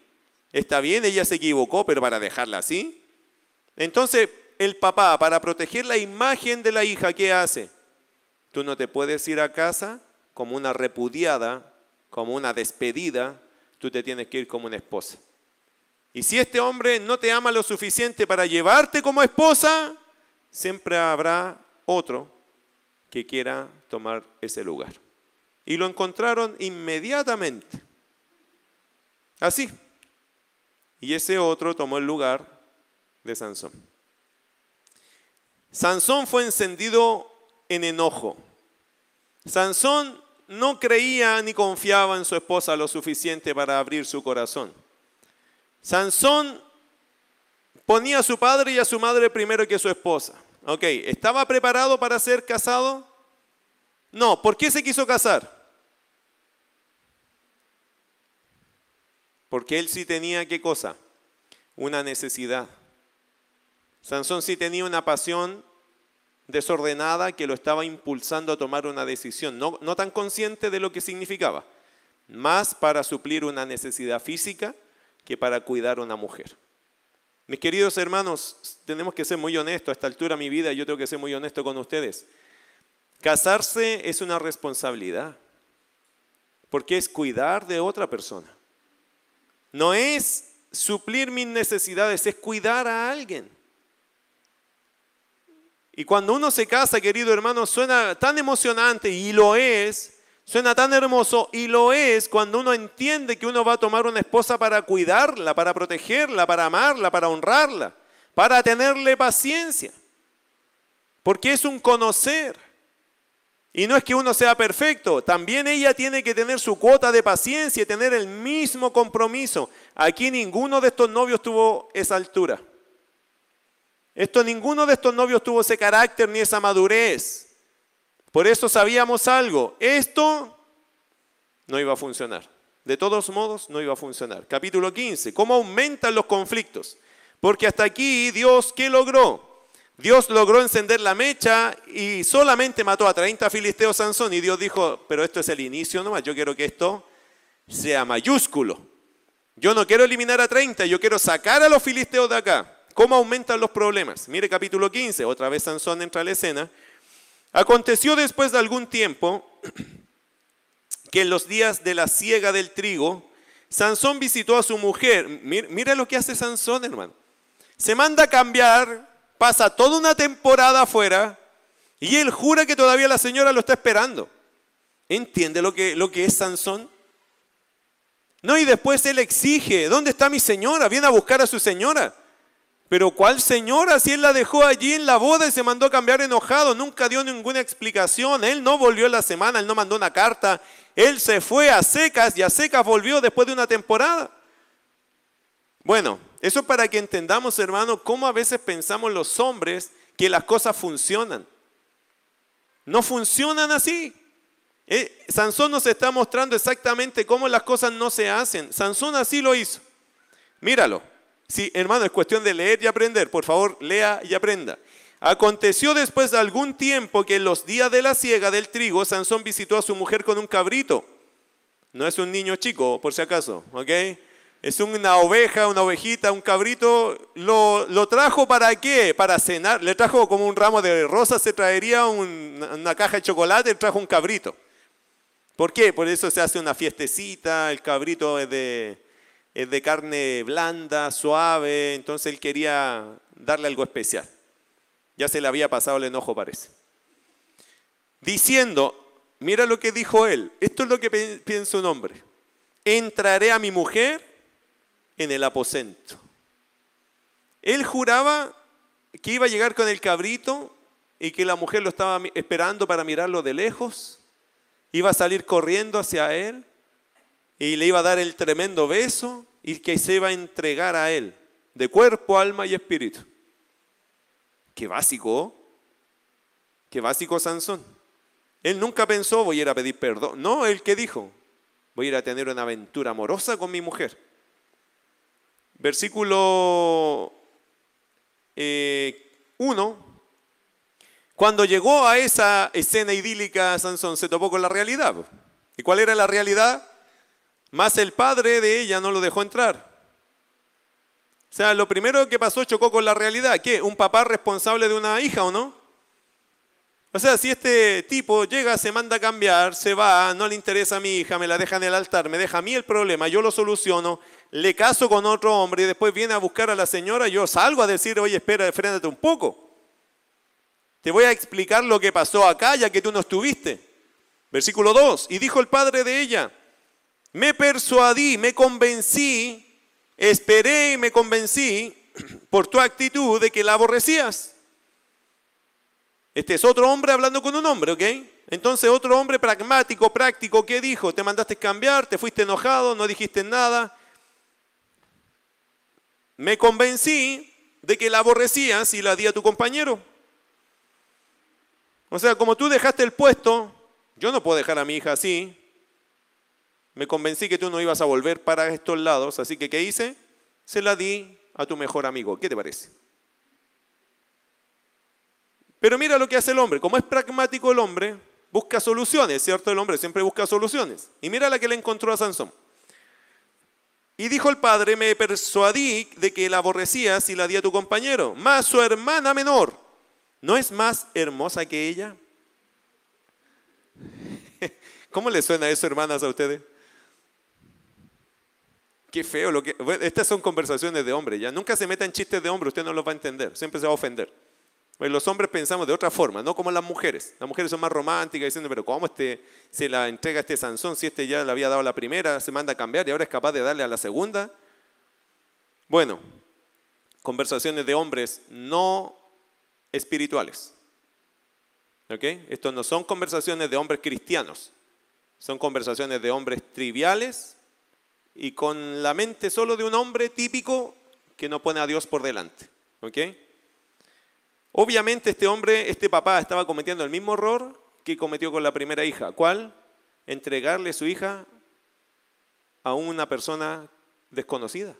Está bien, ella se equivocó, pero para dejarla así. Entonces, el papá, para proteger la imagen de la hija, ¿qué hace? Tú no te puedes ir a casa como una repudiada, como una despedida, tú te tienes que ir como una esposa. Y si este hombre no te ama lo suficiente para llevarte como esposa, siempre habrá otro que quiera tomar ese lugar. Y lo encontraron inmediatamente. Así. Y ese otro tomó el lugar de Sansón. Sansón fue encendido en enojo. Sansón no creía ni confiaba en su esposa lo suficiente para abrir su corazón. Sansón ponía a su padre y a su madre primero que su esposa. Ok, ¿estaba preparado para ser casado? No, ¿por qué se quiso casar? Porque él sí tenía qué cosa? Una necesidad. Sansón sí tenía una pasión desordenada que lo estaba impulsando a tomar una decisión, no, no tan consciente de lo que significaba, más para suplir una necesidad física que para cuidar a una mujer. Mis queridos hermanos, tenemos que ser muy honestos. A esta altura de mi vida yo tengo que ser muy honesto con ustedes. Casarse es una responsabilidad, porque es cuidar de otra persona. No es suplir mis necesidades, es cuidar a alguien. Y cuando uno se casa, querido hermano, suena tan emocionante y lo es, Suena tan hermoso y lo es cuando uno entiende que uno va a tomar una esposa para cuidarla, para protegerla, para amarla, para honrarla, para tenerle paciencia. Porque es un conocer. Y no es que uno sea perfecto, también ella tiene que tener su cuota de paciencia y tener el mismo compromiso. Aquí ninguno de estos novios tuvo esa altura. Esto ninguno de estos novios tuvo ese carácter ni esa madurez. Por eso sabíamos algo, esto no iba a funcionar. De todos modos, no iba a funcionar. Capítulo 15, ¿cómo aumentan los conflictos? Porque hasta aquí Dios, ¿qué logró? Dios logró encender la mecha y solamente mató a 30 filisteos Sansón y Dios dijo, pero esto es el inicio nomás, yo quiero que esto sea mayúsculo. Yo no quiero eliminar a 30, yo quiero sacar a los filisteos de acá. ¿Cómo aumentan los problemas? Mire capítulo 15, otra vez Sansón entra a la escena. Aconteció después de algún tiempo que en los días de la siega del trigo, Sansón visitó a su mujer. Mira, lo que hace Sansón, hermano. Se manda a cambiar, pasa toda una temporada afuera y él jura que todavía la señora lo está esperando. ¿Entiende lo que, lo que es Sansón? No, y después él exige, ¿dónde está mi señora? Viene a buscar a su señora. Pero ¿cuál señora? Si él la dejó allí en la boda y se mandó a cambiar enojado, nunca dio ninguna explicación, él no volvió la semana, él no mandó una carta, él se fue a secas y a secas volvió después de una temporada. Bueno, eso para que entendamos, hermano, cómo a veces pensamos los hombres que las cosas funcionan. No funcionan así. Eh, Sansón nos está mostrando exactamente cómo las cosas no se hacen. Sansón así lo hizo. Míralo. Sí, hermano, es cuestión de leer y aprender. Por favor, lea y aprenda. Aconteció después de algún tiempo que en los días de la siega del trigo, Sansón visitó a su mujer con un cabrito. No es un niño chico, por si acaso, ¿ok? Es una oveja, una ovejita, un cabrito. ¿Lo, lo trajo para qué? Para cenar. Le trajo como un ramo de rosas, se traería una caja de chocolate, le trajo un cabrito. ¿Por qué? Por eso se hace una fiestecita, el cabrito es de, es de carne blanda, suave, entonces él quería darle algo especial. Ya se le había pasado el enojo, parece. Diciendo, mira lo que dijo él, esto es lo que piensa un hombre, entraré a mi mujer en el aposento. Él juraba que iba a llegar con el cabrito y que la mujer lo estaba esperando para mirarlo de lejos, iba a salir corriendo hacia él y le iba a dar el tremendo beso y que se iba a entregar a Él, de cuerpo, alma y espíritu. Qué básico, qué básico Sansón. Él nunca pensó, voy a ir a pedir perdón. No, él que dijo, voy a ir a tener una aventura amorosa con mi mujer. Versículo 1. Eh, Cuando llegó a esa escena idílica, Sansón se topó con la realidad. ¿Y cuál era la realidad? Más el padre de ella no lo dejó entrar. O sea, lo primero que pasó chocó con la realidad. ¿Qué? ¿Un papá responsable de una hija o no? O sea, si este tipo llega, se manda a cambiar, se va, no le interesa a mi hija, me la deja en el altar, me deja a mí el problema, yo lo soluciono, le caso con otro hombre y después viene a buscar a la señora, yo salgo a decir, oye, espera, frénate un poco. Te voy a explicar lo que pasó acá, ya que tú no estuviste. Versículo 2. Y dijo el padre de ella, me persuadí, me convencí, esperé y me convencí por tu actitud de que la aborrecías. Este es otro hombre hablando con un hombre, ¿ok? Entonces otro hombre pragmático, práctico, ¿qué dijo? Te mandaste cambiar, te fuiste enojado, no dijiste nada. Me convencí de que la aborrecías y la di a tu compañero. O sea, como tú dejaste el puesto, yo no puedo dejar a mi hija así. Me convencí que tú no ibas a volver para estos lados, así que ¿qué hice? Se la di a tu mejor amigo. ¿Qué te parece? Pero mira lo que hace el hombre. Como es pragmático el hombre, busca soluciones, ¿cierto? El hombre siempre busca soluciones. Y mira la que le encontró a Sansón. Y dijo el padre, me persuadí de que la aborrecías y la di a tu compañero, más su hermana menor, ¿no es más hermosa que ella? ¿Cómo le suena eso, hermanas, a ustedes? Qué feo lo que... estas son conversaciones de hombre, ya. Nunca se metan chistes de hombre, usted no los va a entender, siempre se va a ofender. Pues los hombres pensamos de otra forma, no como las mujeres. Las mujeres son más románticas diciendo, pero ¿cómo este, se la entrega este Sansón si este ya le había dado la primera, se manda a cambiar y ahora es capaz de darle a la segunda? Bueno, conversaciones de hombres no espirituales. ¿Ok? Estos no son conversaciones de hombres cristianos. Son conversaciones de hombres triviales y con la mente solo de un hombre típico que no pone a Dios por delante. ¿Ok? Obviamente este hombre, este papá, estaba cometiendo el mismo error que cometió con la primera hija. ¿Cuál? Entregarle su hija a una persona desconocida.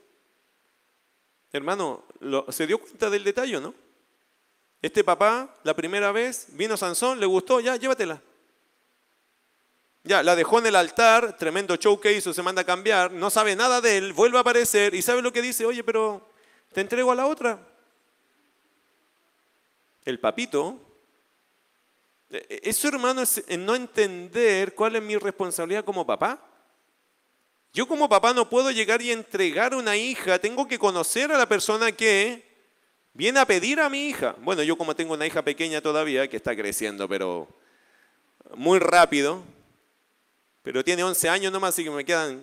Hermano, ¿se dio cuenta del detalle, no? Este papá, la primera vez, vino Sansón, le gustó, ya, llévatela. Ya, la dejó en el altar, tremendo show que hizo, se manda a cambiar, no sabe nada de él, vuelve a aparecer y sabe lo que dice, oye, pero te entrego a la otra el papito, e, e, eso hermano es no entender cuál es mi responsabilidad como papá. Yo como papá no puedo llegar y entregar una hija, tengo que conocer a la persona que viene a pedir a mi hija. Bueno, yo como tengo una hija pequeña todavía, que está creciendo, pero muy rápido, pero tiene 11 años nomás, así que me quedan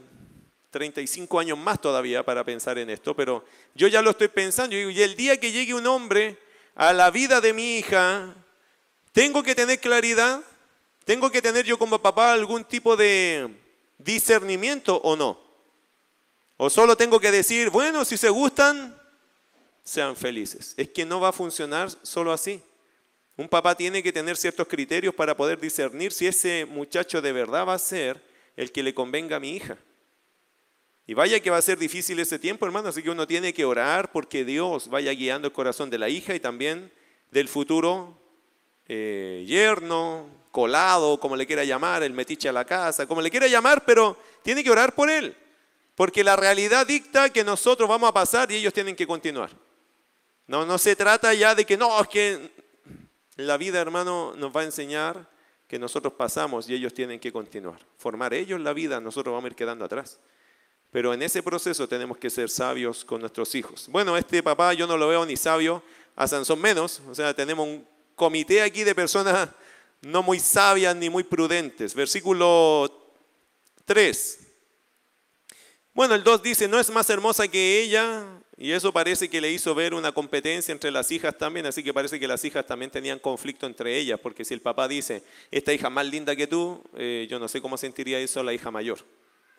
35 años más todavía para pensar en esto, pero yo ya lo estoy pensando. Y el día que llegue un hombre a la vida de mi hija, tengo que tener claridad, tengo que tener yo como papá algún tipo de discernimiento o no. O solo tengo que decir, bueno, si se gustan, sean felices. Es que no va a funcionar solo así. Un papá tiene que tener ciertos criterios para poder discernir si ese muchacho de verdad va a ser el que le convenga a mi hija. Y vaya que va a ser difícil ese tiempo, hermano, así que uno tiene que orar porque Dios vaya guiando el corazón de la hija y también del futuro eh, yerno, colado, como le quiera llamar, el metiche a la casa, como le quiera llamar, pero tiene que orar por él, porque la realidad dicta que nosotros vamos a pasar y ellos tienen que continuar. No, no se trata ya de que no, es que la vida, hermano, nos va a enseñar que nosotros pasamos y ellos tienen que continuar. Formar ellos la vida, nosotros vamos a ir quedando atrás. Pero en ese proceso tenemos que ser sabios con nuestros hijos. Bueno, este papá yo no lo veo ni sabio, a Sansón menos. O sea, tenemos un comité aquí de personas no muy sabias ni muy prudentes. Versículo 3. Bueno, el 2 dice, no es más hermosa que ella, y eso parece que le hizo ver una competencia entre las hijas también, así que parece que las hijas también tenían conflicto entre ellas, porque si el papá dice, esta hija más linda que tú, eh, yo no sé cómo sentiría eso la hija mayor.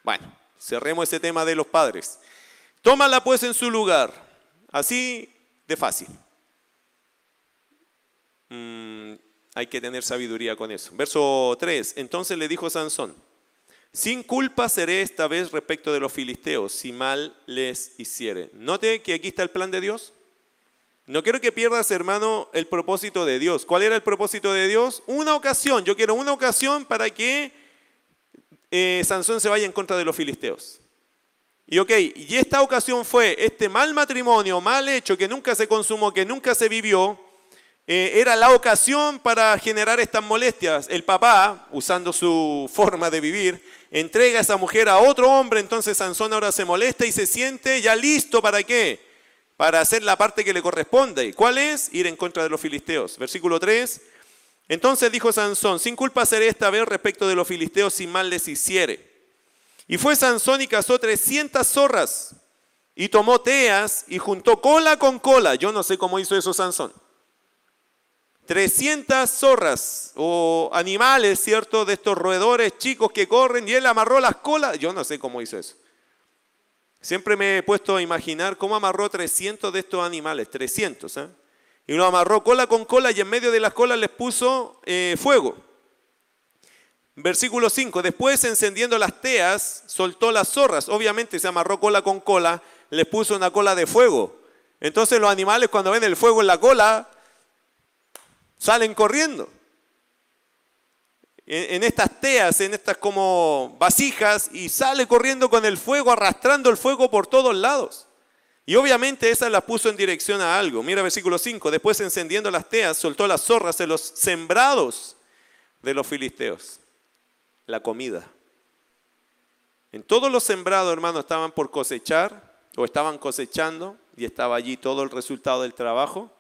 Bueno, Cerremos ese tema de los padres. Tómala pues en su lugar. Así de fácil. Mm, hay que tener sabiduría con eso. Verso 3. Entonces le dijo Sansón, sin culpa seré esta vez respecto de los filisteos, si mal les hiciere. Note que aquí está el plan de Dios. No quiero que pierdas, hermano, el propósito de Dios. ¿Cuál era el propósito de Dios? Una ocasión. Yo quiero una ocasión para que eh, Sansón se vaya en contra de los filisteos. Y ok, y esta ocasión fue este mal matrimonio, mal hecho, que nunca se consumó, que nunca se vivió, eh, era la ocasión para generar estas molestias. El papá, usando su forma de vivir, entrega a esa mujer a otro hombre, entonces Sansón ahora se molesta y se siente ya listo para qué? Para hacer la parte que le corresponde. ¿Cuál es? Ir en contra de los filisteos. Versículo 3. Entonces dijo Sansón, sin culpa seré esta vez respecto de los filisteos si mal les hiciere. Y fue Sansón y cazó 300 zorras y tomó teas y juntó cola con cola. Yo no sé cómo hizo eso Sansón. 300 zorras o animales, ¿cierto? De estos roedores chicos que corren y él amarró las colas. Yo no sé cómo hizo eso. Siempre me he puesto a imaginar cómo amarró 300 de estos animales, 300. ¿eh? Y lo amarró cola con cola y en medio de las colas les puso eh, fuego. Versículo 5, después encendiendo las teas, soltó las zorras. Obviamente se amarró cola con cola, les puso una cola de fuego. Entonces los animales cuando ven el fuego en la cola, salen corriendo. En, estas teas, en estas como vasijas, y sale corriendo con el fuego, arrastrando el fuego por todos lados. Y obviamente esa la puso en dirección a algo. Mira versículo 5, después encendiendo las teas, soltó las zorras de los sembrados de los filisteos la comida. En todos los sembrados, hermanos, estaban por cosechar o estaban cosechando y estaba allí todo el resultado del trabajo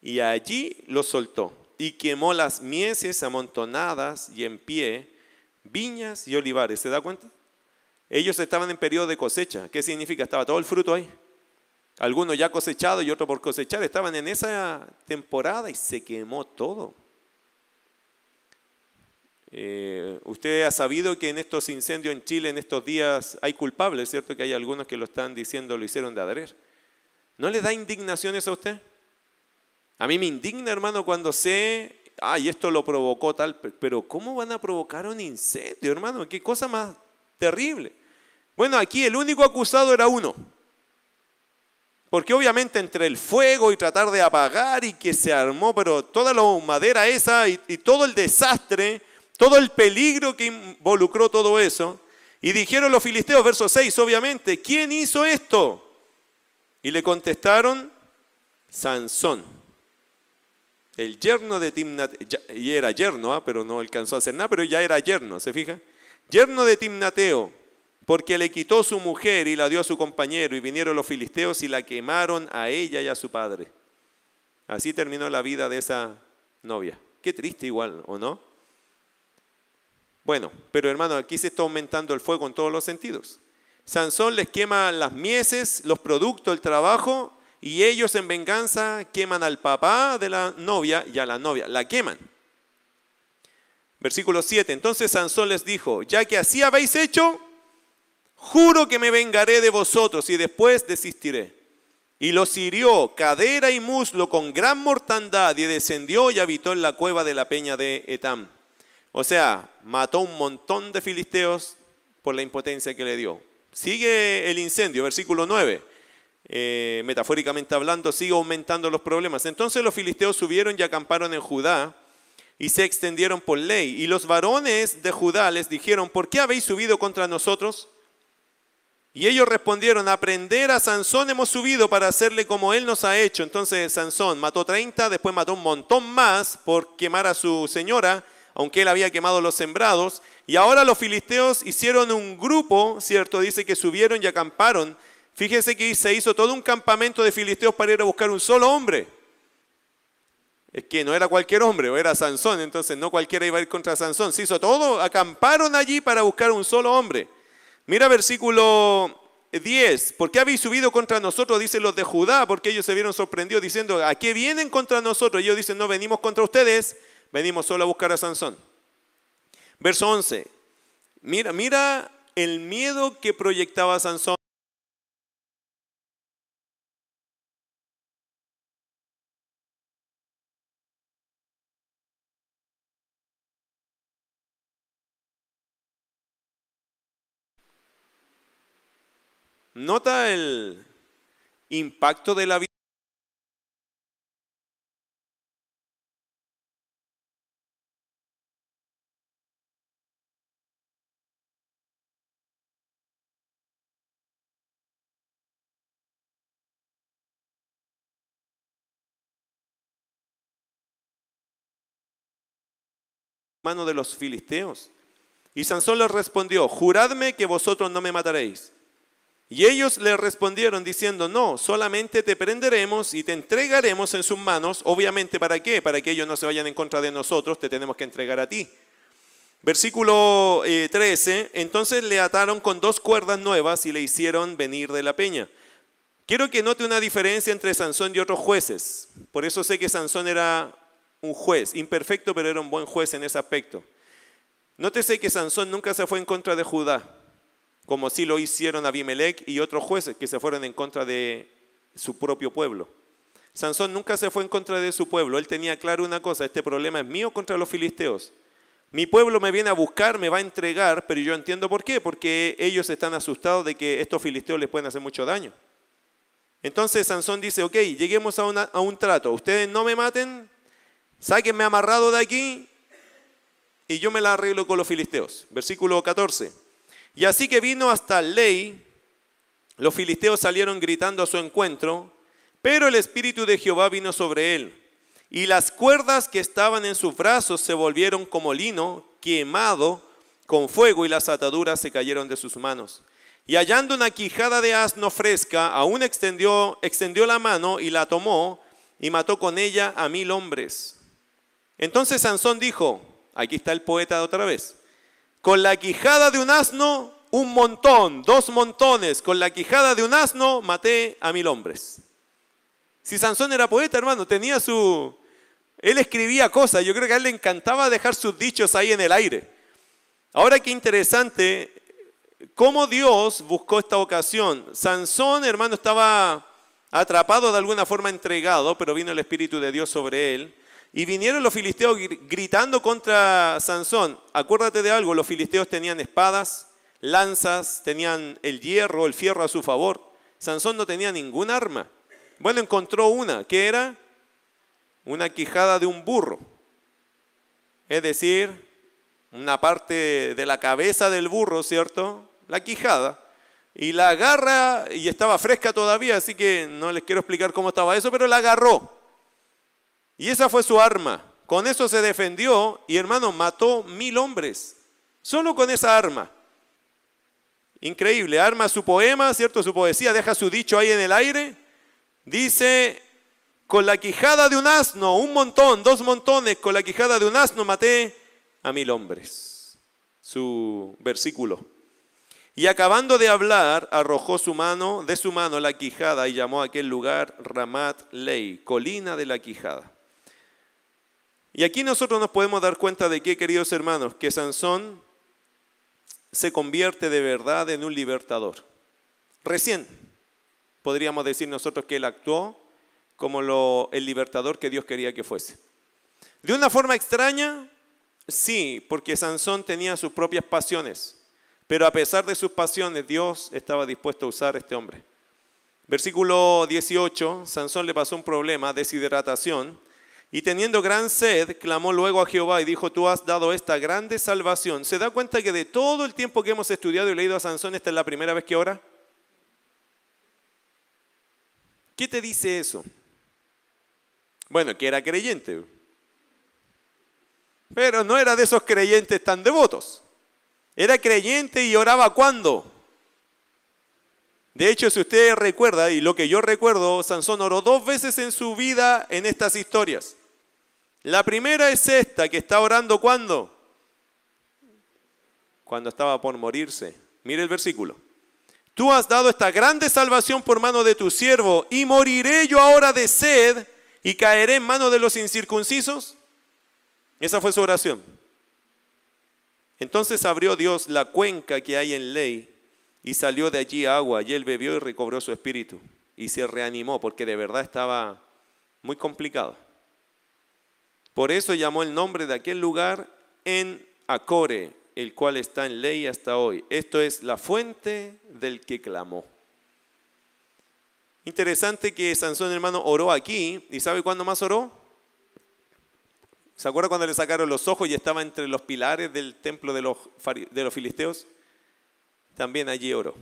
y allí lo soltó y quemó las mieses amontonadas y en pie, viñas y olivares. ¿Se da cuenta? Ellos estaban en periodo de cosecha. ¿Qué significa? Estaba todo el fruto ahí. Algunos ya cosechados y otros por cosechar. Estaban en esa temporada y se quemó todo. Eh, usted ha sabido que en estos incendios en Chile, en estos días, hay culpables, ¿cierto? Que hay algunos que lo están diciendo, lo hicieron de adherir. ¿No le da indignaciones a usted? A mí me indigna, hermano, cuando sé, ay, esto lo provocó tal, pero ¿cómo van a provocar un incendio, hermano? ¿Qué cosa más terrible? Bueno, aquí el único acusado era uno. Porque obviamente entre el fuego y tratar de apagar y que se armó, pero toda la madera esa y todo el desastre, todo el peligro que involucró todo eso. Y dijeron los filisteos, verso 6, obviamente, ¿quién hizo esto? Y le contestaron, Sansón, el yerno de Timnateo, y era yerno, ¿ah? pero no alcanzó a hacer nada, pero ya era yerno, ¿se fija? Yerno de Timnateo, porque le quitó su mujer y la dio a su compañero, y vinieron los filisteos y la quemaron a ella y a su padre. Así terminó la vida de esa novia. Qué triste igual, ¿o no? Bueno, pero hermano, aquí se está aumentando el fuego en todos los sentidos. Sansón les quema las mieses, los productos, el trabajo, y ellos en venganza queman al papá de la novia y a la novia, la queman. Versículo 7, entonces Sansón les dijo, ya que así habéis hecho, juro que me vengaré de vosotros y después desistiré. Y los hirió cadera y muslo con gran mortandad y descendió y habitó en la cueva de la peña de Etam. O sea, mató un montón de filisteos por la impotencia que le dio. Sigue el incendio, versículo 9. Eh, metafóricamente hablando, sigue aumentando los problemas. Entonces los filisteos subieron y acamparon en Judá y se extendieron por ley. Y los varones de Judá les dijeron, ¿por qué habéis subido contra nosotros? Y ellos respondieron, aprender a Sansón hemos subido para hacerle como él nos ha hecho. Entonces Sansón mató 30, después mató un montón más por quemar a su señora aunque él había quemado los sembrados. Y ahora los filisteos hicieron un grupo, ¿cierto? Dice que subieron y acamparon. Fíjense que se hizo todo un campamento de filisteos para ir a buscar un solo hombre. Es que no era cualquier hombre, o era Sansón, entonces no cualquiera iba a ir contra Sansón. Se hizo todo, acamparon allí para buscar un solo hombre. Mira versículo 10. ¿Por qué habéis subido contra nosotros? Dicen los de Judá, porque ellos se vieron sorprendidos diciendo, ¿a qué vienen contra nosotros? Ellos dicen, no, venimos contra ustedes venimos solo a buscar a Sansón. Verso 11. Mira, mira el miedo que proyectaba Sansón. Nota el impacto de la vida. mano de los filisteos. Y Sansón les respondió, juradme que vosotros no me mataréis. Y ellos le respondieron diciendo, no, solamente te prenderemos y te entregaremos en sus manos. Obviamente, ¿para qué? Para que ellos no se vayan en contra de nosotros, te tenemos que entregar a ti. Versículo 13, eh, entonces le ataron con dos cuerdas nuevas y le hicieron venir de la peña. Quiero que note una diferencia entre Sansón y otros jueces. Por eso sé que Sansón era un juez, imperfecto, pero era un buen juez en ese aspecto. Nótese que Sansón nunca se fue en contra de Judá. Como sí lo hicieron Abimelech y otros jueces que se fueron en contra de su propio pueblo. Sansón nunca se fue en contra de su pueblo, él tenía claro una cosa, este problema es mío contra los filisteos. Mi pueblo me viene a buscar, me va a entregar, pero yo entiendo por qué, porque ellos están asustados de que estos filisteos les pueden hacer mucho daño. Entonces Sansón dice, ok, lleguemos a, a un trato, ustedes no me maten, sáquenme amarrado de aquí y yo me la arreglo con los filisteos. Versículo 14. Y así que vino hasta Ley, los filisteos salieron gritando a su encuentro, pero el Espíritu de Jehová vino sobre él. Y las cuerdas que estaban en sus brazos se volvieron como lino quemado con fuego y las ataduras se cayeron de sus manos. Y hallando una quijada de asno fresca, aún extendió, extendió la mano y la tomó y mató con ella a mil hombres. Entonces Sansón dijo, aquí está el poeta otra vez, con la quijada de un asno, un montón, dos montones, con la quijada de un asno maté a mil hombres. Si Sansón era poeta, hermano, tenía su... Él escribía cosas, yo creo que a él le encantaba dejar sus dichos ahí en el aire. Ahora qué interesante cómo Dios buscó esta ocasión. Sansón, hermano, estaba atrapado de alguna forma entregado, pero vino el Espíritu de Dios sobre él. Y vinieron los filisteos gritando contra Sansón. Acuérdate de algo, los filisteos tenían espadas, lanzas, tenían el hierro, el fierro a su favor. Sansón no tenía ningún arma. Bueno, encontró una, que era una quijada de un burro. Es decir, una parte de la cabeza del burro, ¿cierto? La quijada. Y la agarra, y estaba fresca todavía, así que no les quiero explicar cómo estaba eso, pero la agarró. Y esa fue su arma. Con eso se defendió y hermano, mató mil hombres. Solo con esa arma. Increíble. Arma su poema, ¿cierto? Su poesía, deja su dicho ahí en el aire Dice, con la quijada de un asno, un montón, dos montones, con la quijada de un asno maté a mil hombres. Su versículo. Y acabando de hablar, arrojó su mano, de su mano la quijada y llamó a aquel lugar Ramat Ley, colina de la quijada. Y aquí nosotros nos podemos dar cuenta de que, queridos hermanos, que Sansón se convierte de verdad en un libertador. Recién, podríamos decir nosotros que él actuó como el libertador que Dios quería que fuese. De una forma extraña, sí, porque Sansón tenía sus propias pasiones, pero a pesar de sus pasiones, Dios estaba dispuesto a usar a este hombre. Versículo 18, Sansón le pasó un problema, deshidratación, y teniendo gran sed, clamó luego a Jehová y dijo, tú has dado esta grande salvación. ¿Se da cuenta que de todo el tiempo que hemos estudiado y leído a Sansón, esta es la primera vez que ora? ¿Qué te dice eso? Bueno, que era creyente. Pero no era de esos creyentes tan devotos. Era creyente y oraba cuando. De hecho, si usted recuerda, y lo que yo recuerdo, Sansón oró dos veces en su vida en estas historias. La primera es esta, que está orando cuando? Cuando estaba por morirse. Mire el versículo. Tú has dado esta grande salvación por mano de tu siervo, y moriré yo ahora de sed y caeré en mano de los incircuncisos. Esa fue su oración. Entonces abrió Dios la cuenca que hay en ley y salió de allí agua y él bebió y recobró su espíritu y se reanimó porque de verdad estaba muy complicado. Por eso llamó el nombre de aquel lugar en Acore, el cual está en ley hasta hoy. Esto es la fuente del que clamó. Interesante que Sansón hermano oró aquí. ¿Y sabe cuándo más oró? ¿Se acuerda cuando le sacaron los ojos y estaba entre los pilares del templo de los, de los filisteos? También allí oró.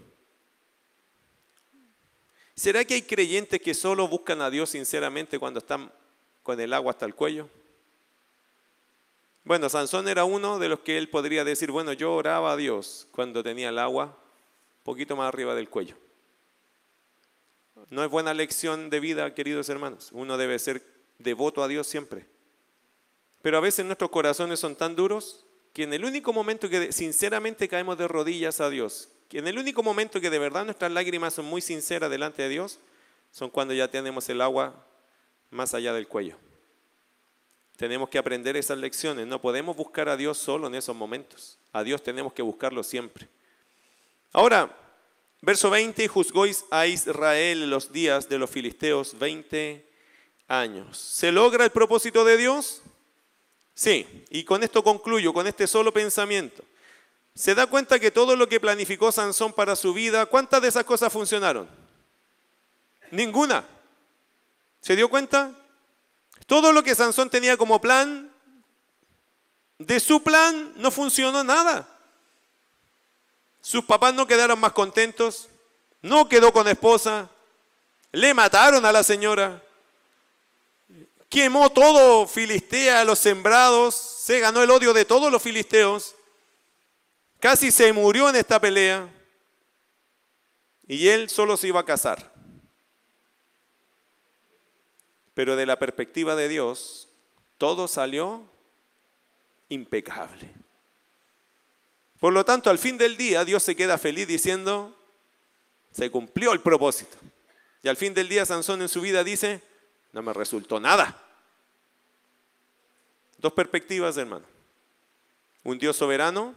¿Será que hay creyentes que solo buscan a Dios sinceramente cuando están con el agua hasta el cuello? Bueno, Sansón era uno de los que él podría decir, bueno, yo oraba a Dios cuando tenía el agua poquito más arriba del cuello. No es buena lección de vida, queridos hermanos. Uno debe ser devoto a Dios siempre. Pero a veces nuestros corazones son tan duros que en el único momento que sinceramente caemos de rodillas a Dios, que en el único momento que de verdad nuestras lágrimas son muy sinceras delante de Dios, son cuando ya tenemos el agua más allá del cuello. Tenemos que aprender esas lecciones. No podemos buscar a Dios solo en esos momentos. A Dios tenemos que buscarlo siempre. Ahora, verso 20, juzgóis a Israel los días de los filisteos 20 años. ¿Se logra el propósito de Dios? Sí, y con esto concluyo, con este solo pensamiento. ¿Se da cuenta que todo lo que planificó Sansón para su vida, cuántas de esas cosas funcionaron? Ninguna. ¿Se dio cuenta? Todo lo que Sansón tenía como plan, de su plan no funcionó nada. Sus papás no quedaron más contentos, no quedó con esposa, le mataron a la señora, quemó todo Filistea, los sembrados, se ganó el odio de todos los filisteos, casi se murió en esta pelea y él solo se iba a casar. Pero de la perspectiva de Dios, todo salió impecable. Por lo tanto, al fin del día, Dios se queda feliz diciendo, se cumplió el propósito. Y al fin del día, Sansón en su vida dice, no me resultó nada. Dos perspectivas, hermano. Un Dios soberano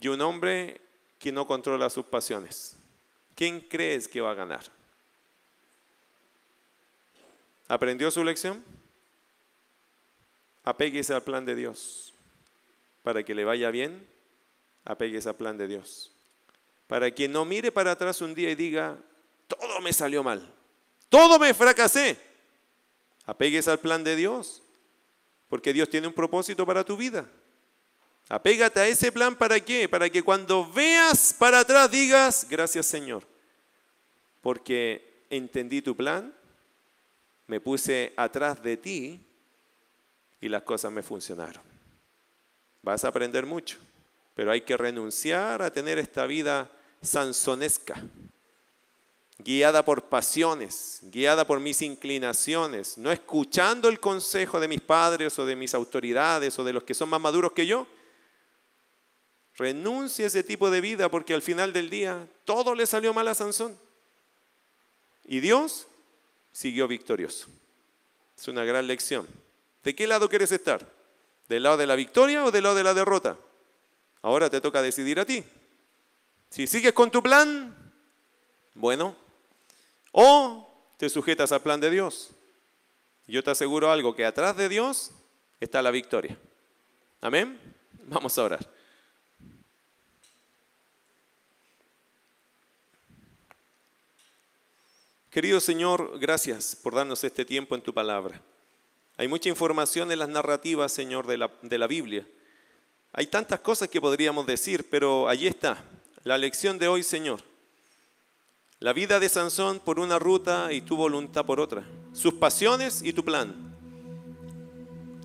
y un hombre que no controla sus pasiones. ¿Quién crees que va a ganar? ¿Aprendió su lección? Apéguese al plan de Dios para que le vaya bien, apegues al plan de Dios. Para que no mire para atrás un día y diga, todo me salió mal, todo me fracasé. Apegues al plan de Dios, porque Dios tiene un propósito para tu vida. Apégate a ese plan para qué? Para que cuando veas para atrás digas, gracias Señor, porque entendí tu plan, me puse atrás de ti y las cosas me funcionaron. Vas a aprender mucho, pero hay que renunciar a tener esta vida sansonesca, guiada por pasiones, guiada por mis inclinaciones, no escuchando el consejo de mis padres o de mis autoridades o de los que son más maduros que yo. Renuncia a ese tipo de vida porque al final del día todo le salió mal a Sansón. Y Dios siguió victorioso. Es una gran lección. ¿De qué lado quieres estar? ¿Del lado de la victoria o del lado de la derrota? Ahora te toca decidir a ti. Si sigues con tu plan, bueno, o te sujetas al plan de Dios. Yo te aseguro algo, que atrás de Dios está la victoria. Amén. Vamos a orar. Querido Señor, gracias por darnos este tiempo en tu palabra. Hay mucha información en las narrativas, Señor, de la, de la Biblia. Hay tantas cosas que podríamos decir, pero allí está, la lección de hoy, Señor. La vida de Sansón por una ruta y tu voluntad por otra. Sus pasiones y tu plan.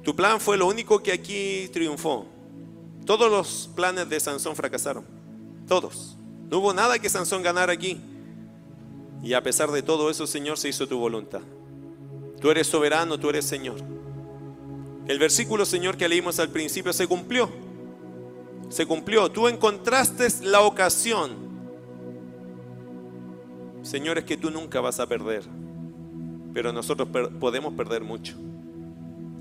Tu plan fue lo único que aquí triunfó. Todos los planes de Sansón fracasaron. Todos. No hubo nada que Sansón ganara aquí. Y a pesar de todo eso, Señor, se hizo tu voluntad. Tú eres soberano, tú eres Señor. El versículo, Señor, que leímos al principio se cumplió. Se cumplió. Tú encontraste la ocasión. Señor, es que tú nunca vas a perder. Pero nosotros podemos perder mucho.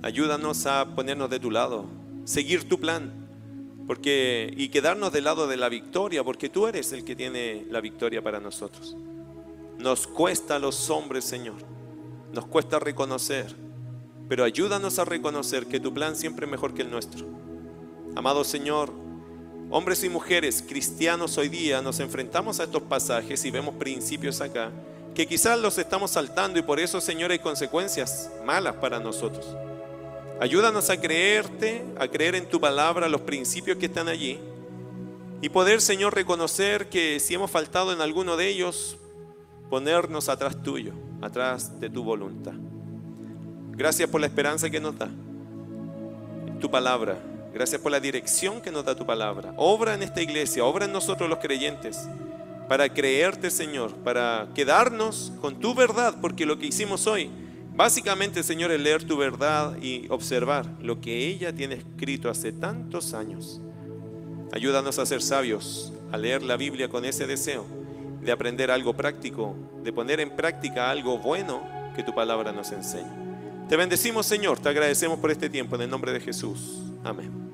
Ayúdanos a ponernos de tu lado, seguir tu plan, porque y quedarnos del lado de la victoria, porque tú eres el que tiene la victoria para nosotros. Nos cuesta a los hombres, Señor nos cuesta reconocer, pero ayúdanos a reconocer que tu plan siempre es mejor que el nuestro. Amado Señor, hombres y mujeres cristianos hoy día nos enfrentamos a estos pasajes y vemos principios acá que quizás los estamos saltando y por eso, Señor, hay consecuencias malas para nosotros. Ayúdanos a creerte, a creer en tu palabra, los principios que están allí y poder, Señor, reconocer que si hemos faltado en alguno de ellos, ponernos atrás tuyo, atrás de tu voluntad. Gracias por la esperanza que nos da tu palabra. Gracias por la dirección que nos da tu palabra. Obra en esta iglesia, obra en nosotros los creyentes, para creerte, Señor, para quedarnos con tu verdad, porque lo que hicimos hoy, básicamente, Señor, es leer tu verdad y observar lo que ella tiene escrito hace tantos años. Ayúdanos a ser sabios, a leer la Biblia con ese deseo de aprender algo práctico, de poner en práctica algo bueno que tu palabra nos enseña. Te bendecimos, Señor, te agradecemos por este tiempo en el nombre de Jesús. Amén.